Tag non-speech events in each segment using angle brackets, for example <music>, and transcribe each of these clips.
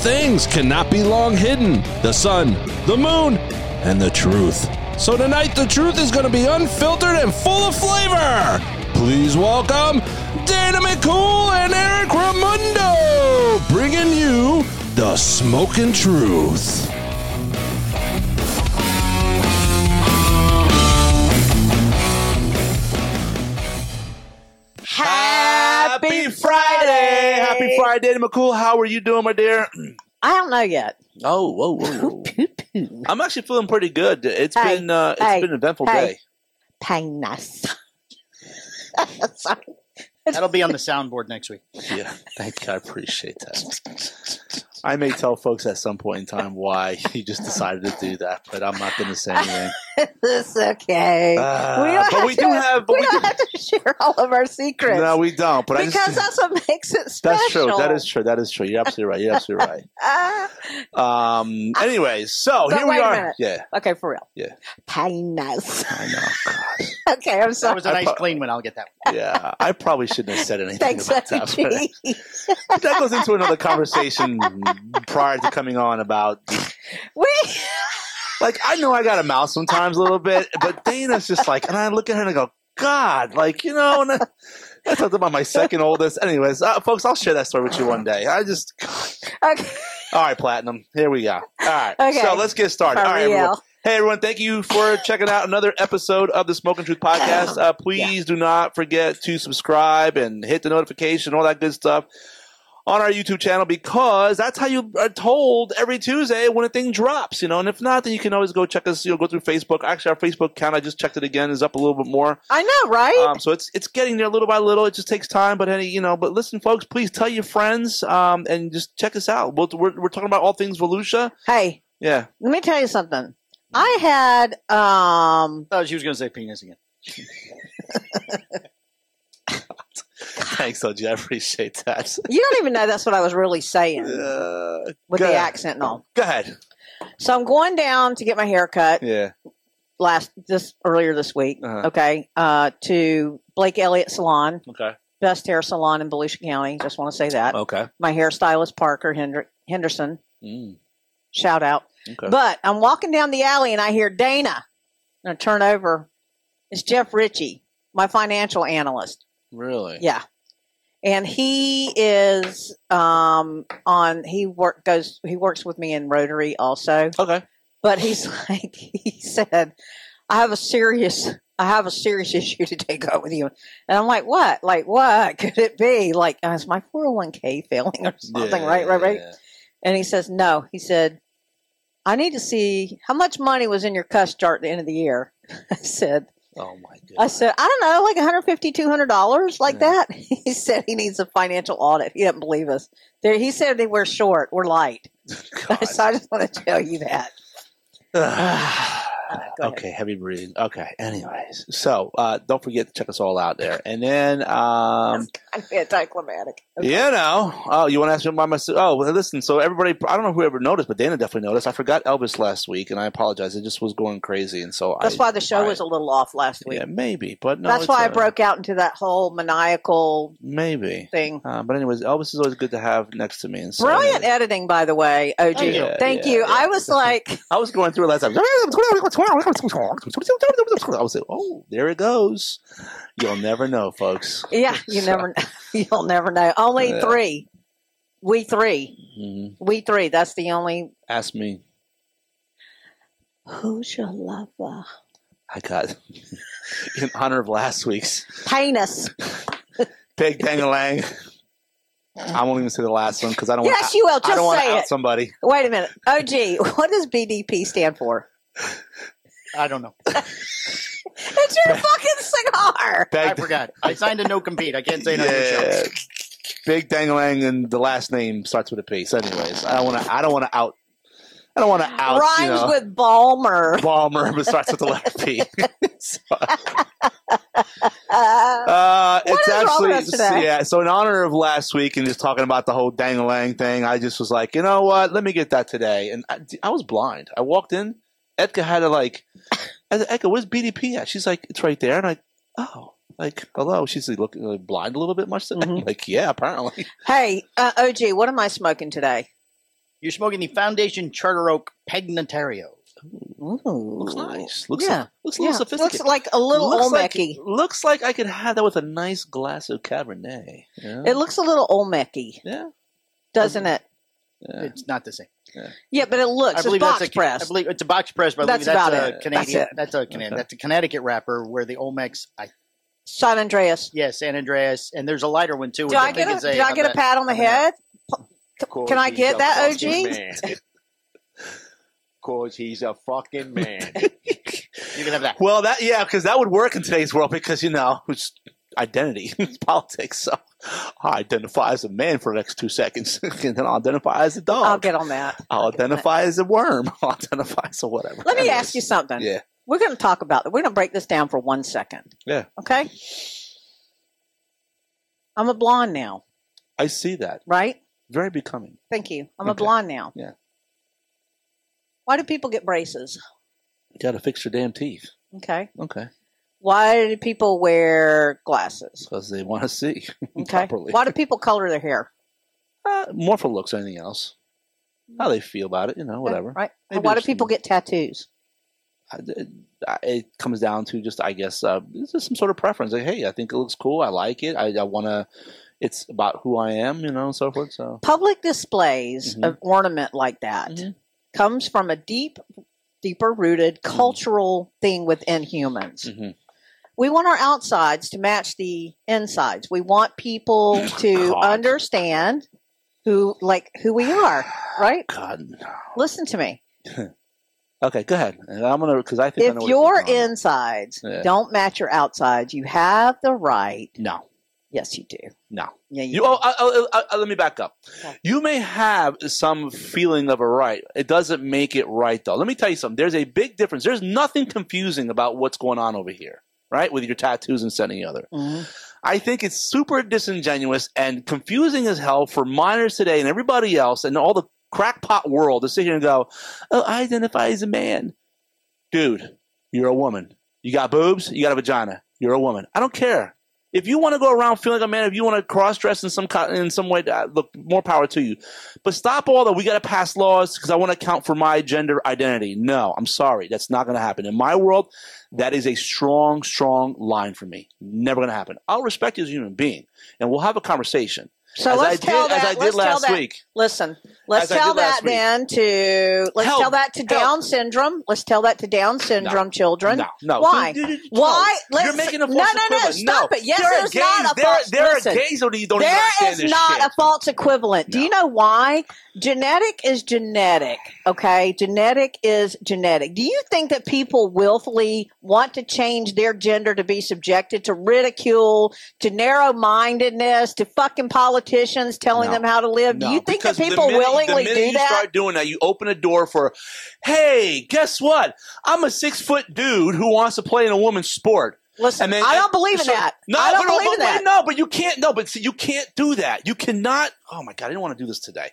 things cannot be long hidden the sun, the moon, and the truth. So tonight, the truth is going to be unfiltered and full of flavor. Please welcome Dana McCool and Eric Ramundo, bringing you the smoking truth. Happy Friday, Dana McCool. How are you doing, my dear? I don't know yet. Oh, whoa, whoa, <laughs> whoa. I'm actually feeling pretty good. It's Hey, been uh, it's hey, been an eventful hey. day. Painless. Sorry. <laughs> That'll be on the soundboard next week. Yeah, thank you. I appreciate that. I may tell folks at some point in time why he just decided to do that, but I'm not going to say anything. <laughs> it's okay. Uh, we don't but have we to, do have- but we we don't do- have to share all of our secrets. No, we don't. But I because just, that's what makes it special. that's true. That is true. That is true. You're absolutely right. You're absolutely right. <laughs> Um. Anyways, so But here we wait a are. minute. Yeah, okay, for real. Yeah. Painless. I know. God. <laughs> okay, I'm sorry. That was a nice pro- clean one. I'll get that one. Yeah, I probably shouldn't have said anything Thanks, about that. But that goes into another conversation prior to coming on about we like I know I got a mouth sometimes a little bit, but Dana's just like, and I look at her and I go, God, like you know, and I, I talked about my second oldest. Anyways, uh, folks, I'll share that story with you one day. I just, okay. all right, platinum, here we go. All right, Okay. so let's get started. For all right, real. everyone. Hey everyone, thank you for checking out another episode of the Smoking Truth podcast. Uh, please do not forget to subscribe and hit the notification, all that good stuff on our YouTube channel because that's how you are told every Tuesday when a thing drops, you know. And if not, then you can always go check us, you know, go through Facebook. Actually, our Facebook account, I just checked it again, is up a little bit more. I know, right? Um, so it's it's getting there little by little. It just takes time, but any you know. But listen, folks, please tell your friends um, and just check us out. We'll, we're we're talking about all things Volusia. hey, Yeah, let me tell you something. I had um I thought she was going to say penis again. <laughs> <laughs> thanks, OG. I appreciate that. you don't even know that's what I was really saying Uh, with the ahead. accent and all. Go ahead. So I'm going down to get my hair cut Yeah. last this earlier this week. Uh-huh. Okay, uh, to Blake Elliott Salon, Okay. best hair salon in Volusia County. Just want to say that. Okay. My hairstylist Parker Hendrick, Henderson. Mm, Shout out. okay. But I'm walking down the alley and I hear Dana. And I turn over. It's Jeff Ritchie, my financial analyst. Really? Yeah. And he is um, on. He work goes. He works with me in Rotary also. Okay. But he's <laughs> like he said, I have a serious. I have a serious <laughs> issue to take up with you. And I'm like, what? Like, what could it be? Like, is my 401k failing or something? Right, right, right. Yeah. And he says, no. He said, I need to see how much money was in your cuss chart at the end of the year. <laughs> I said, Oh my god. I said, I don't know, like 150 $200 like Yeah. that. <laughs> He said he needs a financial audit. He doesn't believe us. There, he said they we're short, we're light. <laughs> <laughs> God. so I just want to tell you that. <sighs> Okay, heavy breathing. Okay. Anyways, so uh, don't forget to check us all out there, and then um, I'm anticlimactic. Okay. you know, oh, you want to ask me about my? Oh, well, listen. So everybody, I don't know who ever noticed, but Dana definitely noticed. I forgot Elvis last week, and I apologize. It just was going crazy, and so That's I, why the show I- was a little off last week. Yeah, maybe, but no. That's why I broke out into that whole maniacal Maybe. thing. Uh, but anyways, Elvis is always good to have next to me. And so, Brilliant editing, by the way, OG. Thank you. Thank Yeah, you. yeah. I was <laughs> like, I was going through it last time. I was like, oh, there it goes. You'll never know, folks. yeah, you So- never, <laughs> you'll never know. Only Yeah. three. We three. Mhm. We three. That's the only. Ask me. Who's your lover? I got <laughs> in honor of last week's Penis. <laughs> Big Dangalang. I won't even say the last one because I don't Yes, want. you will. I Just don't to say out it. somebody. Wait a minute. OG, what does BDP stand for? I don't know. <laughs> It's your fucking cigar. I forgot. I signed a no compete. I can't say it on your yeah, show. Big Dangalang, and the last name starts with a P. So, anyways, I don't want to. I don't want to out. I don't want to out. Rhymes you know, with Balmer. Balmer, but starts with the letter P. So, <laughs> <laughs> Uh, it's actually with us today? yeah. So in honor of last week and just talking about the whole dangalang thing, I just was like, you know what? Let me get that today. And I, I was blind. I walked in. Edka had to like, I said, Edka, where's BDP at? She's like, it's right there. And I, oh, like hello. She's looking like, blind a little bit much. today? Mhm. Like yeah, apparently. <laughs> hey, uh, OG, what am I smoking today? You're smoking the Foundation Charter Oak Pegnatario. Ooh. Looks nice. Looks yeah. like, looks a Yeah. little sophisticated. Looks like a little looks like, looks like I could have that with a nice glass of Cabernet. Yeah. It looks a little Olmeccy, yeah. doesn't it? yeah. It's not the same. Yeah, but it looks. I It's believe box that's a, press. I believe it's a box press, but I That's believe that's about a it. That's Canadian. it. That's, a Canadian. Okay. That's a Connecticut wrapper where the Olmecs, I San Andreas. Yes, San Andreas, and there's a lighter one too. Do which I get think a, is did I get a pat on the head? Cause Can I get that, OG? Cause <laughs> he's a fucking man. <laughs> You can have that. Well, that yeah, because that would work in today's world because you know it's identity, <laughs> it's politics. So I identify as a man for the next two seconds, and then I'll identify as a dog. I'll get on that. I'll identify as a worm. I'll identify as a whatever. Let me Anyways. ask you something. Yeah. We're going to talk about that. We're going to break this down for one second. Yeah. Okay. I'm a blonde now, I see that. right? Very becoming. Thank you. I'm a blonde now. Yeah. Why do people get braces? You got to fix your damn teeth. Okay. Okay. Why do people wear glasses? Because they want to see <laughs> Okay. properly. Why do people color their hair? Uh, more for looks than anything else. How they feel about it, you know, whatever. Right. Maybe Why do people get tattoos? It, comes down to just, I guess, uh, just some sort of preference. Like, hey, I think it looks cool. I like it. I, I want to. It's about who I am, you know, and so forth. So Public displays Mhm. of ornament like that Mhm. comes from a deep, deeper rooted cultural thing within humans. Mhm. We want our outsides to match the insides. We want people <sighs> to God. understand who, like, who we are. Right? God, no. Listen to me. <laughs> Okay, go ahead. I'm gonna because I think I If know your you're talking about. insides Yeah. don't match your outsides, you have the right. no, Yes, you do. no. Yeah, you. You, oh, uh, uh, uh, uh, let me back up. Okay. You may have some feeling of a right. It doesn't make it right, though. Let me tell you something. There's a big difference. There's nothing confusing about what's going on over here, right? With your tattoos and any other. Mhm. I think it's super disingenuous and confusing as hell for minors today and everybody else and all the crackpot world to sit here and go, "Oh, I identify as a man." Dude, you're a woman. You got boobs. You got a vagina. You're a woman. I don't care. If you want to go around feeling like a man, if you want to cross dress in some in some way, look, more power to you. But stop all that. we got to pass laws because I want to account for my gender identity. No, I'm sorry, that's not going to happen in my world. That is a strong, strong line for me. Never going to happen. I'll respect you as a human being, and we'll have a conversation. So as let's I did, tell that. as I did let's tell last that. week. Listen, let's tell that then to let's Help. tell that to Help. Down syndrome. Let's tell that to Down syndrome children. No, no. Why? Dude, Why? You're Let's- making a no, false no, no, equivalent. stop it. Yes, there there's gays, not a there, false- There listen. are gays who don't There is not shit. a false equivalent. Do you know why? Genetic is genetic. Okay, genetic is genetic. Do you think that people willfully want to change their gender to be subjected to ridicule, to narrow-mindedness, to fucking politicians telling No. them how to live? Do you think that people minute- willingly the minute do you that? start doing that, you open a door for, hey, guess what? I'm a six foot dude who wants to play in a woman's sport. Listen, And then- I don't believe in so- that. No, I don't but, believe but, in that. no, but you can't. No, but see, you can't do that. You cannot. Oh my god, I didn't want to do this today.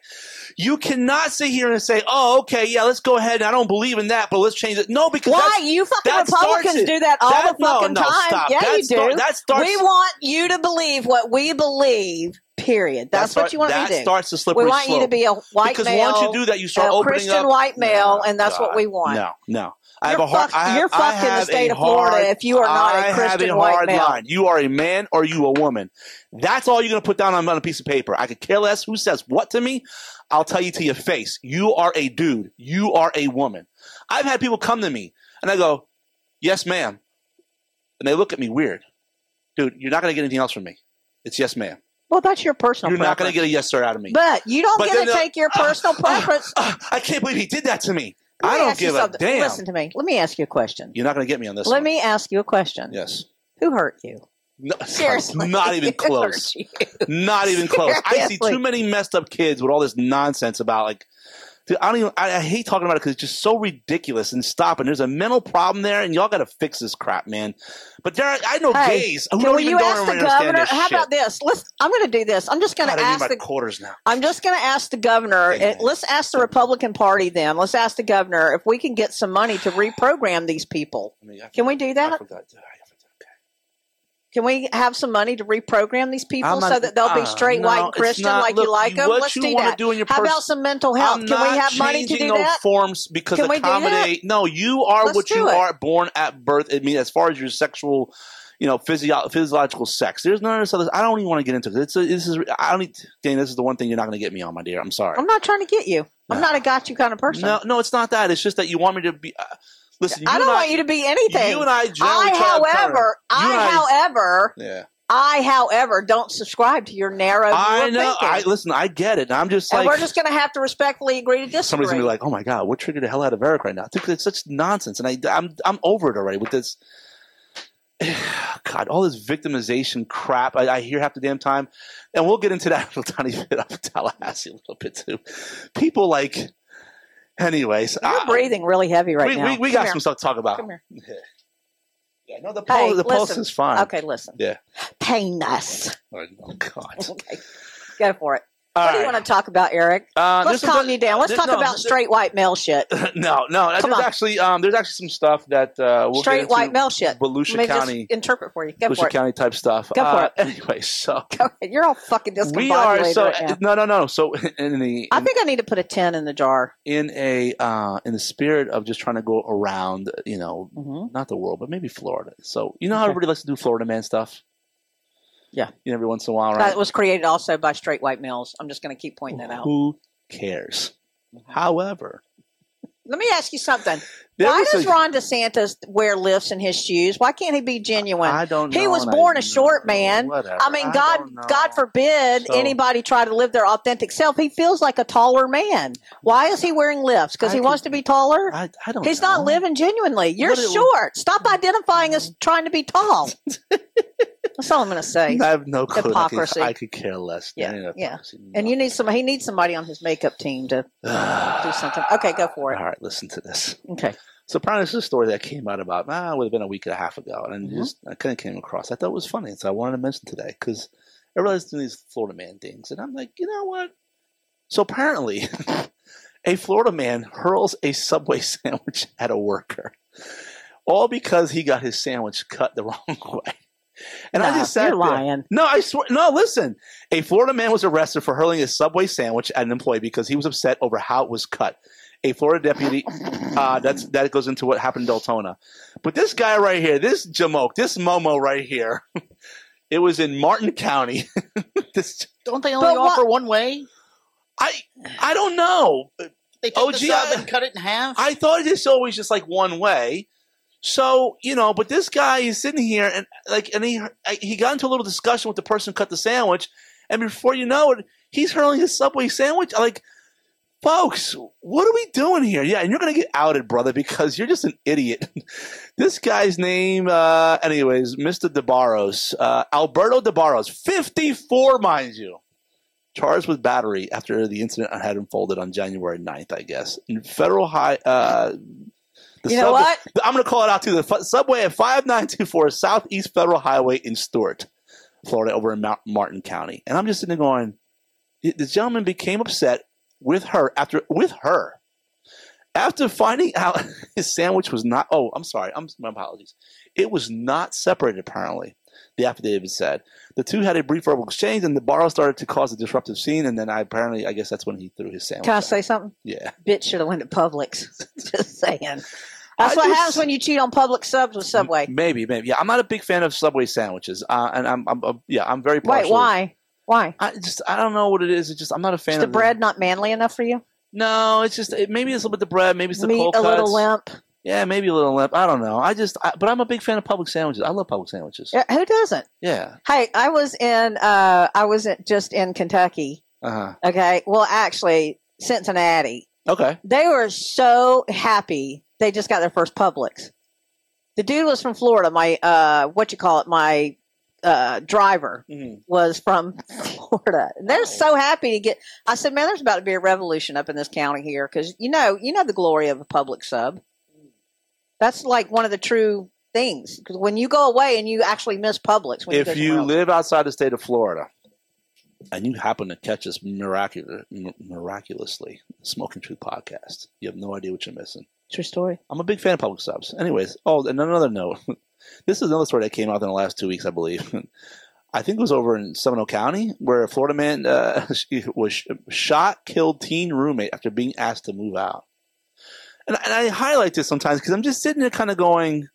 You cannot sit here and say, "Oh, okay, yeah, let's go ahead." and I don't believe in that, but let's change it. No, because Why you fucking Republicans do that all That- the fucking no, no, time? stop. Yeah, That you start- do. that starts- we want you to believe what we believe. Period. That's that what you want that me to do. That starts the slippery We want you to be a white because male, once you do that, you start a opening Christian up. white male, and that's what we want. No, no. I have You're a hard. have, you're fucked in the state a of Florida if you are not a I have Christian a white hard male. line. You are a man or you a woman. That's all you're going to put down on, on a piece of paper. I could care less who says what to me. I'll tell you to your face. You are a dude. You are a woman. I've had people come to me and I go, "Yes, ma'am," and they look at me weird. Dude, you're not going to get anything else from me. It's yes, ma'am. Well, that's your personal. Preference. You're not going to get a yes, sir, out of me. But you don't But get to take your uh, personal uh, preference. uh, I can't believe he did that to me. Let I don't give a something. damn. Listen to me. Let me ask you a question. You're not going to get me on this. Let one. me ask you a question. Yes. Who hurt you? No, <laughs> Seriously, Not even <laughs> close. Not even close. I see too many messed up kids with all this nonsense about like. Dude, I don't even. I, I hate talking about it because it's just so ridiculous. And stop. And there's a mental problem there, and y'all got to fix this crap, man. But there, are, I know Hey, gays who don't even you don't the understand governor? How shit. about this? Let's. I'm going to do this. I'm just going to ask the. quarters now. I'm just going to ask the governor. Let's ask the Republican Party then. Let's ask the governor if we can get some money to reprogram these people. I mean, I Can we do that? forgot. I forgot. Okay. Can we have some money to reprogram these people not- so that they'll be uh, straight, no, white, it's Christian not- like look, you like them? Let's you do that. do in your How pers- about some mental health? I'm Can we have money to do no that? forms because Can we do that? accommodate. No, you are Let's what you it. are born at birth. I mean, as far as your sexual, you know, physio- physiological sex. There's none of this other. I don't even want to get into it. It's a, this is. I don't need. Dang, this is the one thing you're not going to get me on, my dear. I'm sorry. I'm not trying to get you. I'm not a got you kind of person. No, no, it's not that. It's just that you want me to be. Uh, listen, you I don't and want you to be anything. You and I, I, try to kind of- however, and I, however, yeah. I, however, don't subscribe to your narrow I know. thinking. I listen. I get it. I'm just and like we're just going to have to respectfully agree to disagree. somebody's gonna be like, "Oh my god, what triggered the hell out of Eric right now?" It's such nonsense, and I, I'm I'm over it already with this. <sighs> God, all this victimization crap I, I hear half the damn time, and we'll get into that a little tiny bit of Tallahassee a little bit too. People like, anyways, You're I- breathing really heavy right we, now. we, we got here. some stuff to talk about. Come here. <laughs> Yeah, no, the Hey, pulse, the pulse is fine. Okay, listen. Yeah. Penis. Oh, God. <laughs> Okay, go for it. All what do you want to talk about, Eric? Uh, Let's calm you down. Let's this- talk no, about this- straight white male shit. <laughs> no, no. Come there's on. actually um, there's actually some stuff that uh, we'll straight white male shit. Volusia County, just interpret for you. Go Volusia for. County type stuff. Go for uh, it. <laughs> Anyway, so <laughs> Go. You're all fucking we are discombobulated so right no, no, no. So in the I think I need to put a 10 in the jar. in a uh, in the spirit of just trying to go around, you know, hmm not the world, but maybe Florida. So you know how Okay. everybody likes to do Florida man stuff. Yeah. You know, every once in a while, right? That was created also by straight white males. I'm just going to keep pointing that out. Who cares? Mm-hmm. However, Let me ask you something. Why does a- Ron DeSantis wear lifts in his shoes? Why can't he be genuine? I don't. He was born a short know. man. Whatever. I mean, I God. God forbid So- anybody try to live their authentic self. He feels like a taller man. Why is he wearing lifts? Because he could- wants to be taller. I, I don't. He's know. not living genuinely. You're What it- short. Stop identifying as trying to be tall. <laughs> That's all I'm going to say. I have no clue. I could- Hypocrisy. I could, care less. Yeah, yeah. hypocrisy. And you need some. He needs somebody on his makeup team to <sighs> do something. Okay, go for it. All right, listen to this. Okay. So apparently, this is a story that came out about ah, it would have been a week and a half ago, and Mhm. just I kind of came across. I thought it was funny, so I wanted to mention today because everybody's doing these Florida man things, and I'm like, you know what? So apparently, <laughs> a Florida man hurls a Subway <laughs> sandwich at a worker, all because he got his sandwich cut the <laughs> wrong way. And I just sat you're there. lying. No, I swear. No, listen. A Florida man was arrested for hurling a Subway sandwich at an employee because he was upset over how it was cut. A Florida deputy. Uh, that's that goes into what happened in Deltona. But this guy right here, this Jamoke, this Momo right here, <laughs> it was in Martin County. <laughs> this Don't they only But what- offer one way? I I don't know. They take Oh, the gee, sub I- and cut it in half. I thought it's always just like one way. So you know, but this guy is sitting here and like, and he he got into a little discussion with the person who cut the sandwich, and before you know it, he's hurling his Subway sandwich. Like, folks, what are we doing here? Yeah, and you're gonna get outed, brother, because you're just an idiot. <laughs> this guy's name, uh, anyways, Mr. DeBarros, uh, Alberto DeBarros, 54, mind you. Charged with battery after the incident had unfolded on January 9th, I guess. In federal high, uh, the You know subway- what? I'm going to call it out too. The subway at 5924 Southeast Federal Highway in Stuart, Florida, over in Mount Martin County. And I'm just sitting there going, the gentleman became upset with her after with her after finding out <laughs> his sandwich was not. Oh, I'm sorry. I'm my apologies. It was not separated. Apparently, the affidavit said the two had a brief verbal exchange, and DeBarros started to cause a disruptive scene. And then I apparently, I guess that's when he threw his sandwich. Can I out. say something? Yeah. Bitch should have went to Publix. <laughs> just saying. I That's what just- happens when you cheat on Publix subs with Subway. Maybe, maybe. Yeah, I'm not a big fan of Subway sandwiches, uh, and I'm, I'm, uh, yeah, I'm very Wait, why? Why? I just, I don't know what it is. It's just, I'm not a fan Is the bread not manly enough for you? No, it's just it, maybe it's a little bit the bread, maybe it's the Meat cold a little limp. Yeah, maybe a little limp. I don't know. I just, I, but I'm a big fan of Publix sandwiches. I love Publix sandwiches. Yeah, Who doesn't? Yeah. Hey, I was in. Uh, I was in, just in Kentucky. Uh huh. Okay. Well, actually, Cincinnati. Okay. They were so happy they just got their first Publix. The dude was from Florida. My uh, what you call it? My uh, driver Mhm. was from <laughs> Florida. And they're so happy to get. I said, man, there's about to be a revolution up in this county here because you know, you know the glory of a Publix sub. That's like one of the true things because when you go away and you actually miss Publix. When If you, you live outside the state of Florida and you happen to catch us miraculous, miraculously, Smoking Truth podcast, you have no idea what you're missing. True story. I'm a big fan of Publix subs. Anyways, oh, and another note. <laughs> this is another story that came out in the last two weeks, I believe. <laughs> I think it was over in Seminole County where a Florida man uh, <laughs> was shot, killed teen roommate after being asked to move out. And, and I highlight this sometimes because I'm just sitting there kind of going,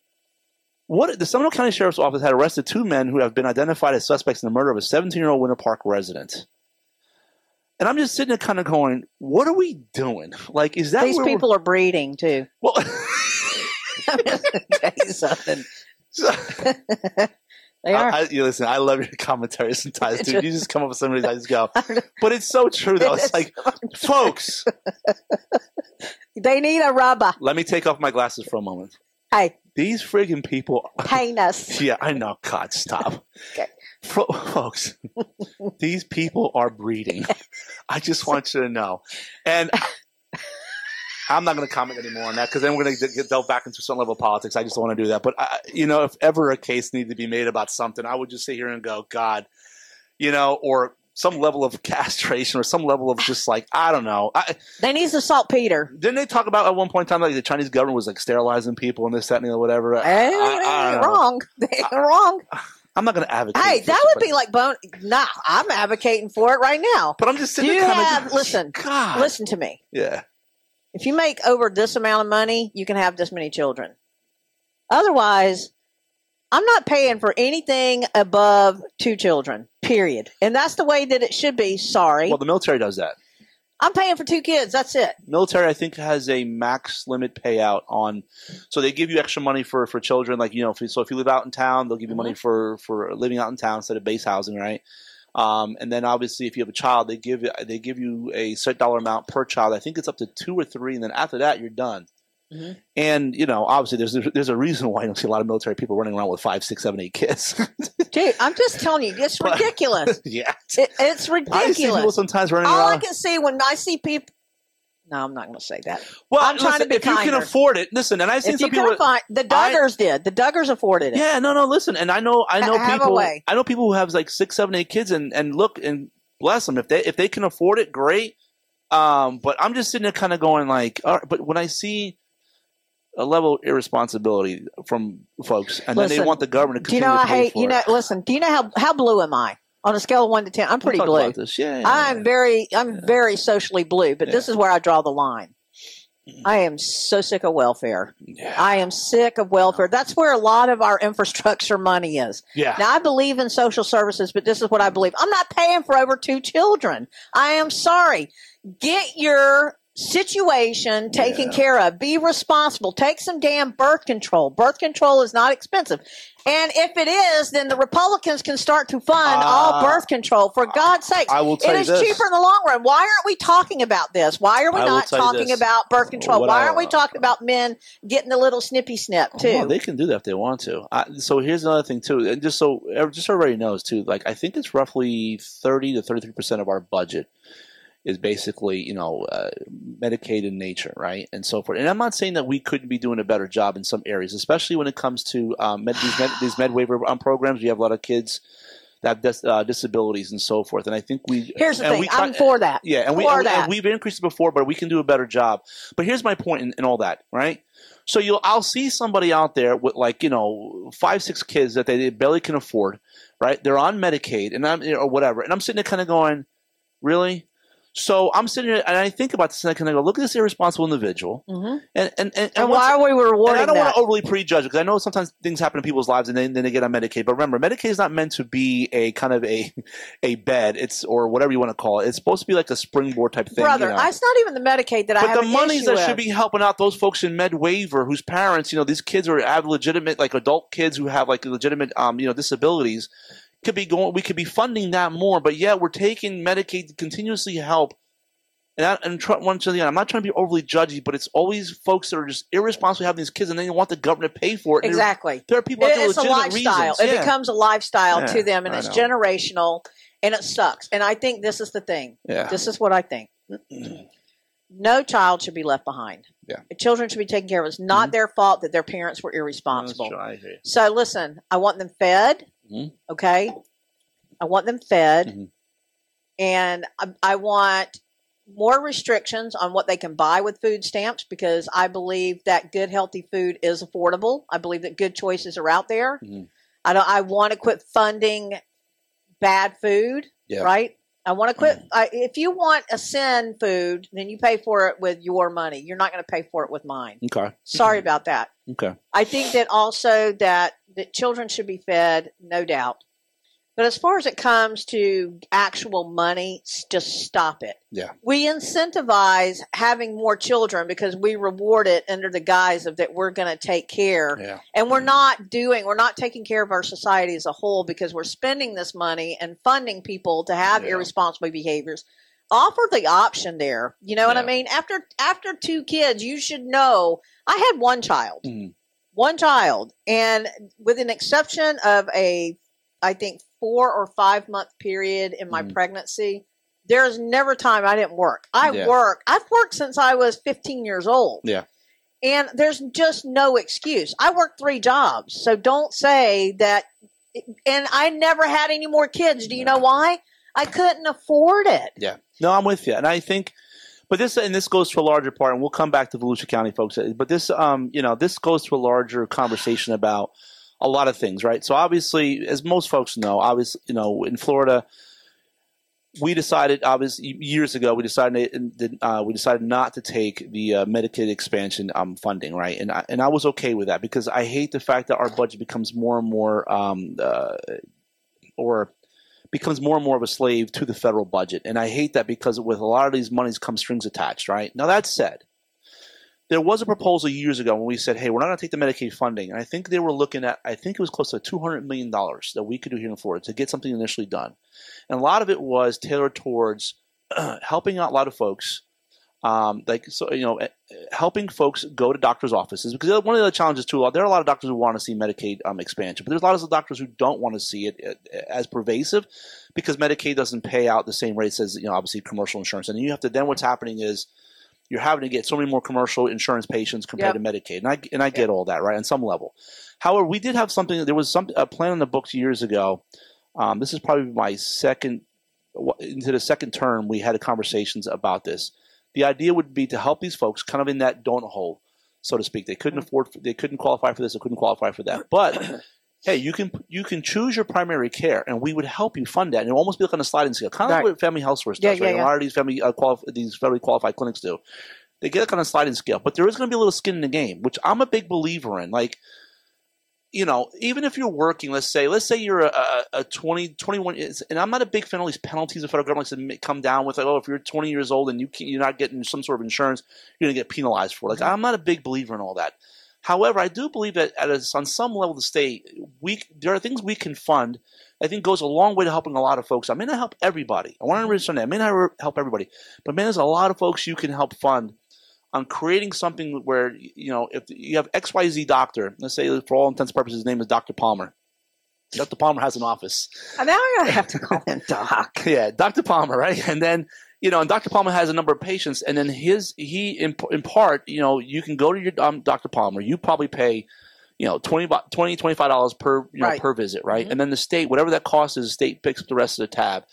what the Seminole County Sheriff's Office had arrested two men who have been identified as suspects in the murder of a 17 year old Winter Park resident. And I'm just sitting there kind of going, what are we doing? Like, is that These where we're- people are breeding too. Well, <laughs> I'm just gonna tell you something. <laughs> They are. I, I, you listen, I love your commentary sometimes, dude. You just come up with some of these, I just go. <laughs> But it's so true, though. It's like, folks, they need a rubber. let me take off my glasses for a moment. Hey, These friggin' people. penis. <laughs> Yeah, I know. God, stop. <laughs> Okay. Fo- folks, <laughs> these people are breeding. I just want you to know. And I'm not going to comment anymore on that because then we're going to delve back into some level of politics. I just don't want to do that. But, I, you know, if ever a case needed to be made about something, I would just sit here and go, God, you know, or some level of castration or some level of just like, I don't know. I, They need some saltpeter. didn't they talk about at one point in time like the Chinese government was like sterilizing people and this, that, and the whatever? I- Hey, I- they I ain't don't know. wrong. <laughs> Wrong. I'm not going to advocate. Hey, for that would be like bone. Nah, I'm advocating for it right now. But I'm just sitting You there have- of listen, God, Listen to me. yeah. If you make over this amount of money, you can have this many children. Otherwise, I'm not paying for anything above two children, period. And that's the way that it should be. Sorry. Well, the military does that. I'm paying for two kids. That's it. Military, I think, has a max limit payout on. So they give you extra money for for children, like you know. If you, so if you live out in town, they'll give you Mm-hmm. money for for living out in town instead of base housing, right? Um, and then obviously, if you have a child, they give they give you a set dollar amount per child. I think it's up to two or three, and then after that, you're done. Mhm. And you know, obviously, there's there's a reason why you don't see a lot of military people running around with five, six, seven, eight kids. <laughs> Dude, I'm just telling you, it's But- ridiculous. <laughs> yeah, It, it's I see people ridiculous. sometimes running All I can see when I see people. No, I'm not going to say that. Well, I'm trying to be if you can afford it, listen. And I've seen If some you people. can find the Duggars did. The Duggars afforded it. Yeah, no, no. Listen, and I know, I know Have people. I know people who have like six, seven, eight kids, and and look and bless them if they if they can afford it, great. Um, but I'm just sitting there, kind of going like, all right, but when I see a level of irresponsibility from folks, and then they want the government to Do you know I hate? You it. know, listen. Do you know how how blue am I on a scale of one to ten? I'm We'll pretty talk blue. Yeah, yeah, I'm yeah. very I'm very socially blue, but this is where I draw the line. Mm-hmm. I am so sick of welfare. yeah. I am sick of welfare. That's where a lot of our <laughs> infrastructure money is. yeah. Now I believe in social services, but this is what I believe. I'm not paying for over two children. I am sorry. Get your situation taken Yeah. care of. Be responsible. Take some damn birth control. Birth control is not expensive. And if it is, then the Republicans can start to fund all Uh, birth control. For God's sake. I will tell It is this. cheaper in the long run. Why aren't we talking about this? Why are we I not talking about birth control? What Why I- aren't we talking about men getting the little snippy snip too? They can do that if they want to. I, so here's another thing too, and just so just so everybody knows too, like I think it's roughly thirty to thirty three percent of our budget is basically you know uh, Medicaid in nature, right, and so forth. And I'm not saying that we couldn't be doing a better job in some areas, especially when it comes to um, med, these med, these med waiver um, programs. We have a lot of kids that have dis, uh, disabilities and so forth, and I think we. Here's the and thing. we I'm for that. yeah, and we For and, that. and we've increased it before, but we can do a better job. But here's my point in, in all that, right? So you'll I'll see somebody out there with like you know five six kids that they barely can afford, right? They're on Medicaid and I'm or whatever, and I'm sitting there kind of going, really. So I'm sitting there and I think about this and I kind of go, look at this irresponsible individual, Mhm. and and and, And once- why are we and rewarding I don't that? want to overly prejudge because I know sometimes things happen in people's lives and then, then they get on Medicaid. But remember, Medicaid is not meant to be a kind of a a bed. It's or whatever you want to call it. It's supposed to be like a springboard type thing. Brother, you know? it's not even the Medicaid that I but the monies that with. should be helping out those folks in med waiver whose parents, you know, these kids are have legitimate like adult kids who have like legitimate um, you know, disabilities could be going we could be funding that more, but yeah, we're taking Medicaid to continuously help and, I, and try, once again, I'm not trying to be overly judgy, but it's always folks that are just irresponsible having these kids, and then they want the government to pay for it. Exactly. There are people It- it's a lifestyle. reasons. It yeah. becomes a lifestyle Yeah, to them, and I it's know. generational, and it sucks. And I think this is the thing. yeah. This is what I think. <clears throat> No child should be left behind. Yeah. Children should be taken care of. It's not mm-hmm. their fault that their parents were irresponsible. That's right, I hear you. So listen, I want them fed. Mhm. Okay, I want them fed, Mhm. and I, I want more restrictions on what they can buy with food stamps because I believe that good, healthy food is affordable. I believe that good choices are out there. Mhm. I don't. I want to quit funding bad food. Yeah. Right. I want to mm. quit. I, if you want a sin food, then you pay for it with your money. You're not going to pay for it with mine. Okay. Sorry about that. Okay. I think that also that that children should be fed, no doubt. But as far as it comes to actual money, just stop it. Yeah. We incentivize having more children because we reward it under the guise of that we're going to take care. Yeah. And we're not doing, we're not taking care of our society as a whole because we're spending this money and funding people to have Yeah. irresponsible behaviors. Offer the option there. You know what I mean? After after two kids, you should know. I had one child Mhm. one child and with an exception of a i think four or five month period in my Mhm. pregnancy there's never time i didn't work i Yeah. work i've worked since i was 15 years old Yeah. and there's just no excuse i worked three jobs so don't say that and i never had any more kids do you know why i couldn't afford it Yeah. No, I'm with you, and I think, but this and this goes to a larger part, and we'll come back to Volusia County, folks. But this, um, you know, this goes to a larger conversation about a lot of things, right? So obviously, as most folks know, obviously, you know, in Florida, we decided, obviously, years ago, we decided uh, we decided not to take the uh, Medicaid expansion um, funding, right? And I, and I was okay with that because I hate the fact that our budget becomes more and more, um, uh, or becomes more and more of a slave to the federal budget. And I hate that because with a lot of these monies come strings attached, right? Now, that said, there was a proposal years ago when we said, hey, we're not going to take the Medicaid funding. And I think they were looking at, I think it was close to $200 million that we could do here in Florida to get something initially done. And a lot of it was tailored towards <clears throat> helping out a lot of folks. Um, like so, you know, eh, eh, helping folks go to doctors' offices because one of the challenges too. There are a lot of doctors who want to see Medicaid um, expansion, but there's a lot of doctors who don't want to see it eh, as pervasive because Medicaid doesn't pay out the same rates as you know, obviously commercial insurance. And you have to then what's happening is you're having to get so many more commercial insurance patients compared to Medicaid, and I and I get all that right on some level. However, we did have something. There was some a plan in the books years ago. Um, this is probably my second into the second term. We had conversations about this. The idea would be to help these folks kind of in that donut hole, so to speak. They couldn't afford, they couldn't qualify for this, they couldn't qualify for that. But hey, you can you can choose your primary care, and we would help you fund that. And it would almost be like on a sliding scale, kind of Right. like what Family Health Source does. yeah, right? yeah. A lot of these family uh, qualif- these federally qualified clinics do. They get it on a sliding scale, but there is going to be a little skin in the game, which I'm a big believer in. Like, you know, even if you're working, let's say, let's say you're a, a, a 20, 21, and I'm not a big fan of these penalties the federal government likes to come down with, like, oh, if you're 20 years old and you you're not getting some sort of insurance, you're going to get penalized for it. Like, I'm not a big believer in all that. However, I do believe that at a, on some level, the state, we there are things we can fund. I think goes a long way to helping a lot of folks. I may not help everybody. I want to understand that. I may not help everybody, but man, there's a lot of folks you can help fund on creating something where you know if you have X Y Z doctor, let's say for all intents and purposes, his name is Doctor Palmer. Dr. Palmer has an office. And now I'm to have to call <laughs> him Doc. Yeah, Dr. Palmer, right? And then you know, and Dr. Palmer has a number of patients, and then his he in, in part, you know, you can go to your um, Dr. Palmer. You probably pay, you know, 20 20 25 dollars per you know Right. per visit, right? Mhm. And then the state, whatever that cost is, the state picks up the rest of the tab.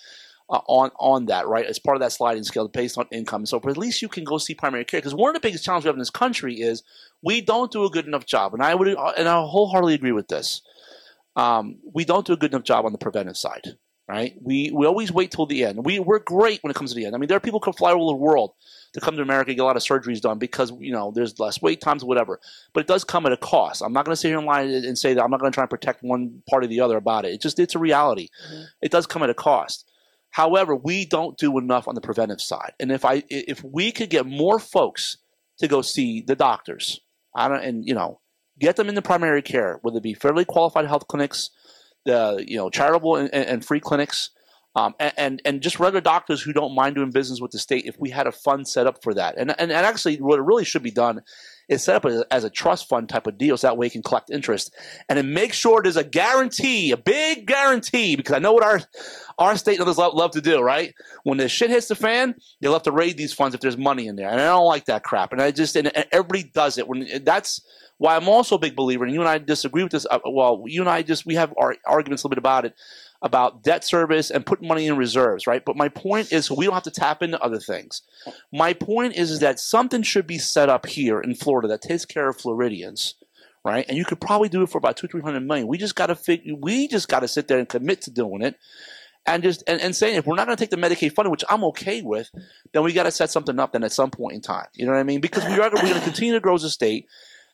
Uh, on on that, right? As part of that sliding scale based on income. So, but at least you can go see primary care because one of the biggest challenges we have in this country is we don't do a good enough job, and I would and I wholeheartedly agree with this. Um, we don't do a good enough job on the preventive side, right? We we always wait till the end. We we're great when it comes to the end. I mean, there are people who fly all over the world to come to America get a lot of surgeries done because you know there's less wait times, whatever. But it does come at a cost. I'm not going to sit here and lie and say that I'm not going to try and protect one part or the other about it. It just it's a reality. Mhm. It does come at a cost. However, we don't do enough on the preventive side. And if I if we could get more folks to go see the doctors, I don't and you know get them into primary care, whether it be fairly qualified health clinics, the you know charitable and, and, free clinics, um, and, and just regular doctors who don't mind doing business with the state. If we had a fund set up for that, and and, and actually, what it really should be done is set up as, as a trust fund type of deal, so that way you can collect interest, and then make sure there's a guarantee, a big guarantee, because I know what our our state and others love, love to do, right? When the shit hits the fan, they love to raid these funds if there's money in there, and I don't like that crap. And I just and, and everybody does it when that's Why I'm also a big believer, and you and I disagree with this. Uh, well, you and I just we have our arguments a little bit about it, about debt service and putting money in reserves, right? But my point is, we don't have to tap into other things. My point is, is that something should be set up here in Florida that takes care of Floridians, right? And you could probably do it for about two, three hundred million. We just got to figure. We just got to sit there and commit to doing it and just and, and saying if we're not going to take the Medicaid funding, which I'm okay with, then we got to set something up then at some point in time. You know what I mean? Because we are we're going to continue to grow as a state.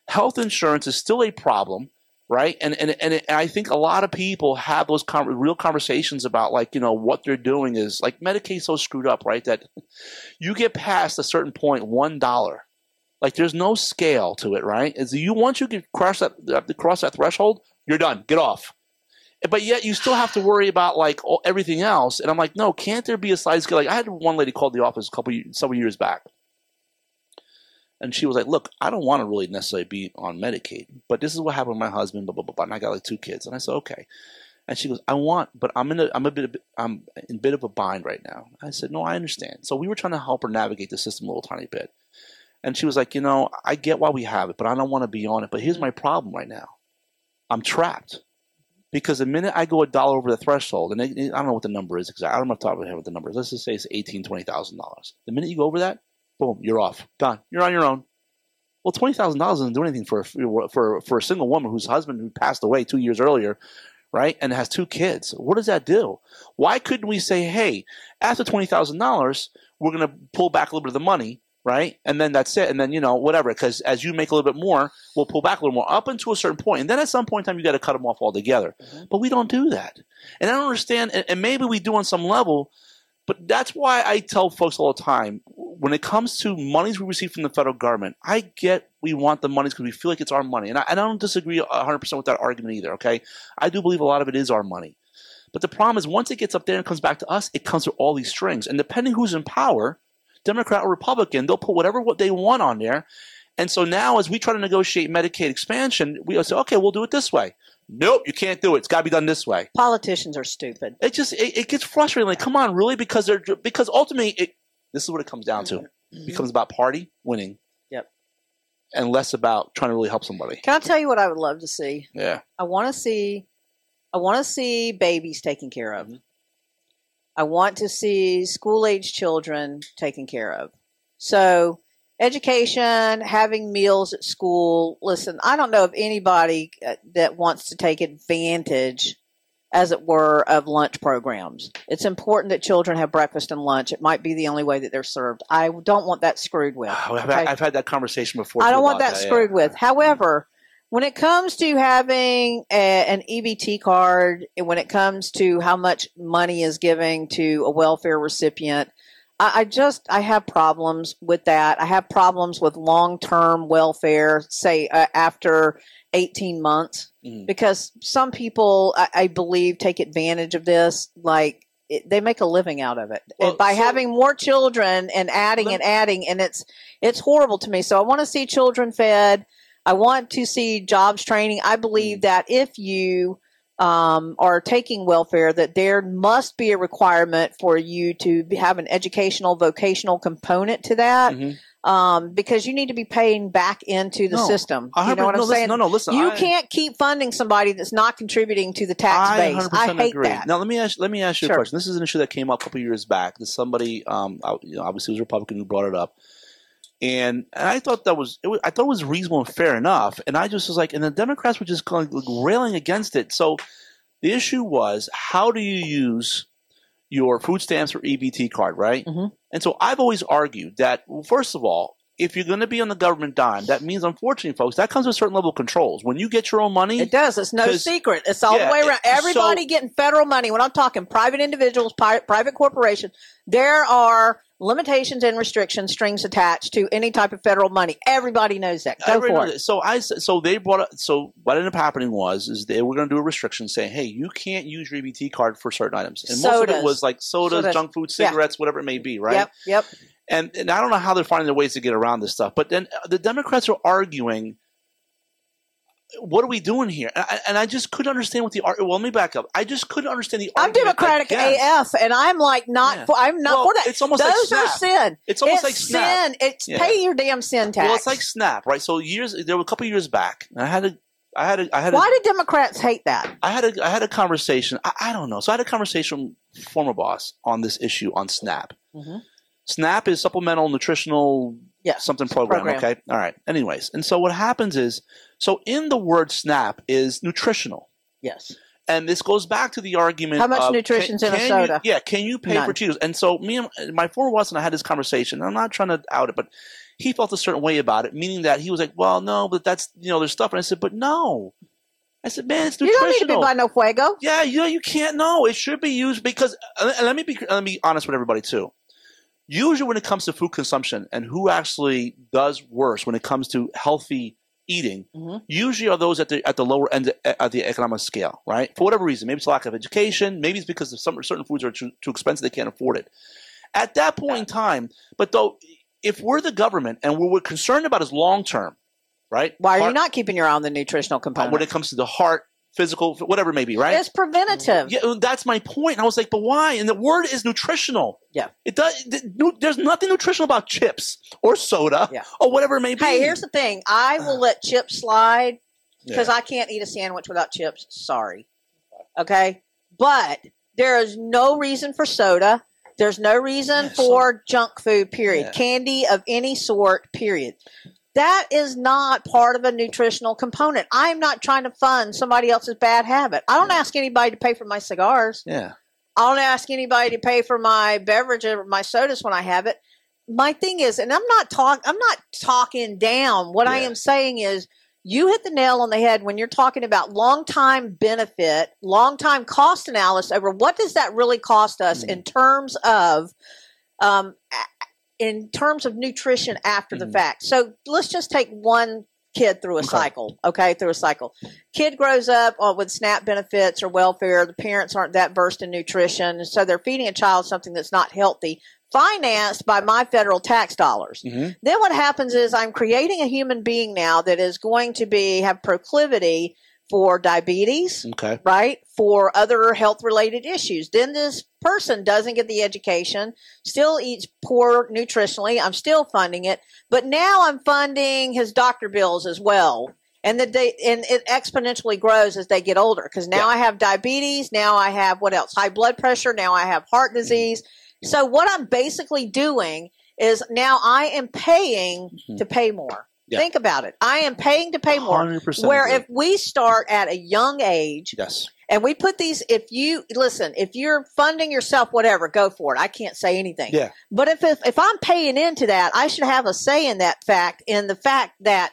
Health insurance is still a problem, right? And and and, it, and I think a lot of people have those con- real conversations about like you know what they're doing is like Medicaid's so screwed up, right? That <laughs> you get past a certain point, one dollar. Like there's no scale to it, right? Is you once you get cross that cross that threshold, you're done. Get off but yet you still have to worry about like everything else. And I'm like, no, can't there be a slide scale? Like I had one lady call the office a couple several years back, and she was like, "Look, I don't want to really necessarily be on Medicaid, but this is what happened with my husband, blah blah blah, blah and I got like two kids." And I said, "Okay." And she goes, "I want, but I'm in a, I'm a bit, of, I'm in a bit of a bind right now." I said, "No, I understand." So we were trying to help her navigate the system a little tiny bit, and she was like, "You know, I get why we have it, but I don't want to be on it. But here's my problem right now: I'm trapped." Because the minute I go a dollar over the threshold, and it, it, I don't know what the number is exactly, I don't know off top what the number is. Let's just say it's eighteen, twenty thousand dollars. The minute you go over that, boom, you're off, done. You're on your own. Well, twenty thousand dollars doesn't do anything for for for a single woman whose husband who passed away two years earlier, right, and has two kids. What does that do? Why couldn't we say, hey, after twenty thousand dollars, we're going to pull back a little bit of the money right? And then that's it. And then, you know, whatever, because as you make a little bit more, we'll pull back a little more up until a certain. And then at some point in time, you got to cut them off altogether. Mm-hmm. But we don't do that. And I don't understand, and, and maybe we do on some level, but that's why I tell folks all the time when it comes to monies we receive from the federal government, I get we want the monies because we feel like it's our money. And I, and I don't disagree 100% with that argument either, okay? I do believe a lot of it is our money. But the problem is once it gets up there and comes back to us, it comes with all these strings. And depending who's in power, Democrat or Republican, they'll put whatever what they want on there. And so now, as we try to negotiate Medicaid expansion, we say, okay, we'll do it this way. Nope, you can't do it. It's got to be done this way. Politicians are stupid. It just it, it gets frustrating. Like, come on, really? Because they're because ultimately, it, this is what it comes down to. Mm-hmm. It becomes about party winning. Yep. And less about trying to really help somebody. Can I tell you what I would love to see? Yeah. I want to see, I want to see babies taken care of. Mm-hmm. I want to see school age children taken care of. So, education, having meals at school. Listen, I don't know of anybody uh, that wants to take advantage, as it were, of lunch programs. It's important that children have breakfast and lunch. It might be the only way that they're served. I don't want that screwed with. Oh, I've, okay? I've, had that conversation before. I don't want that, that screwed yeah. with. However, when it comes to having a, an EBT card, when it comes to how much money is giving to a welfare recipient, I, I just I have problems with that. I have problems with long term welfare, say uh, after eighteen months, mm-hmm. because some people I, I, believe take advantage of this, like. It, they make a living out of it well, by so, having more children and adding and adding, and it's it's horrible to me. So I want to see children fed. I want to see jobs training. I believe mm. that if you um, are taking welfare, that there must be a requirement for you to have an educational, vocational component to that. Mm-hmm. Um, because you need to be paying back into the no, system. You know what no, I'm saying? no, no, listen. You I, can't keep funding somebody that's not contributing to the tax I base. I hate agree. that. Now let me ask. Let me ask you sure. a question. This is an issue that came up a couple years back. That somebody, um, you know, obviously was a Republican who brought it up and, and I thought that was, was, I thought it was reasonable and fair enough. And I just was like, and the Democrats were just kind of like railing against it. So the issue was, how do you use your food stamps or EBT card, right? Mm-hmm. And so I've always argued that, well, first of all, if you're going to be on the government dime, that means, unfortunately, folks, that comes with a certain level of controls. When you get your own money, it does. It's no secret. It's all yeah, the way around. Everybody so, getting federal money. When I'm talking private individuals, private corporations, there are limitations and restrictions, strings attached to any type of federal money. Everybody knows that. Go for it. So I so they brought up, so what ended up happening was is they were going to do a restriction saying, hey, you can't use your EBT card for certain items, and sodas. most of it was like sodas, sodas. junk food, cigarettes, yeah. whatever it may be, right? Yep. Yep. And, and I don't know how they're finding their ways to get around this stuff, but then uh, the Democrats are arguing what are we doing here? And I, and I just couldn't understand what the art. Well, let me back up. I just couldn't understand the. I'm Democratic AF, and I'm like not. Yeah. For, I'm not Well, for that. it's almost like Those are sin. It's almost it's like Snap. sin. It's Yeah. pay your damn sin tax. Well, it's like Snap, right? So years there were a couple years back, and I had a, I had a, I had a, Why do Democrats hate that? I had a, I had a conversation. I, I don't know. So I had a conversation with former boss on this issue on Snap. Mhm. Snap is supplemental nutritional Yeah, something program, program. Okay. All right. Anyways, and so what happens is, so in the word SNAP is nutritional. Yes. And this goes back to the argument. How much of, nutrition's in a you- soda? yeah, can you pay None. for Cheetos? And so me and my former boss and I had this conversation. I'm not trying to out it, but he felt a certain way about it, meaning that he was like, "Well, no, but that's you know, there's stuff." And I said, "But no," I said, "Man, it's nutritional." You nutritional." don't need to be by no fuego. Yeah, you know, you can't know. It should be used because, uh, and let me be, let me be honest with everybody too. Usually, when it comes to food consumption and who actually does worse when it comes to healthy eating, Mhm. usually are those at the at the lower end of the economic scale, right? For whatever reason, maybe it's lack of education, maybe it's because of some certain foods are too, too expensive they can't afford it. At that point in time, but though, if we're the government and what we're concerned about is long term, right? Why are you not keeping your eye on the nutritional component? when it comes to the heart, physical, whatever it may be, right? It's preventative. Yeah, that's my point. And I was like, but why? And the word is nutritional. Yeah. It does. There's nothing nutritional about chips or soda Yeah. or whatever it may be. Hey, here's the thing. I will uh-huh. let chips slide because Yeah. I can't eat a sandwich without chips. Sorry. Okay. But there is no reason for soda. There's no reason Yeah, so- for junk food, period. Candy of any sort, period. That is not part of a nutritional component. I am not trying to fund somebody else's bad habit. I don't Yeah. ask anybody to pay for my cigars. yeah. I don't ask anybody to pay for my beverage or my sodas when I have it. My thing is, and I'm not talk I'm not talking down. What I am saying is you hit the nail on the head when you're talking about long time benefit, long time cost analysis over what does that really cost us Mhm. in terms of um in terms of nutrition after the Mhm. fact. So let's just take one kid through a Okay. cycle, okay, through a cycle kid grows up uh, with SNAP benefits or welfare. The parents aren't that versed in nutrition, so they're feeding a child something that's not healthy, financed by my federal tax dollars. hmm Then what happens is I'm creating a human being now that is going to be have proclivity for diabetes, Okay. right? For other health related issues. Then this person doesn't get the education, still eats poor nutritionally. I'm still funding it, but now I'm funding his doctor bills as well. And the day, and it exponentially grows as they get older because now Yeah. I have diabetes, now I have what else? High blood pressure, now I have heart disease. So what I'm basically doing is now I am paying Mhm. to pay more. Yeah. Think about it. I am paying to pay more. 100% Where agree. if we start at a young age yes. and we put these, if you listen, if you're funding yourself, whatever, go for it. I can't say anything. Yeah. But if, if if I'm paying into that, I should have a say in that fact, in the fact that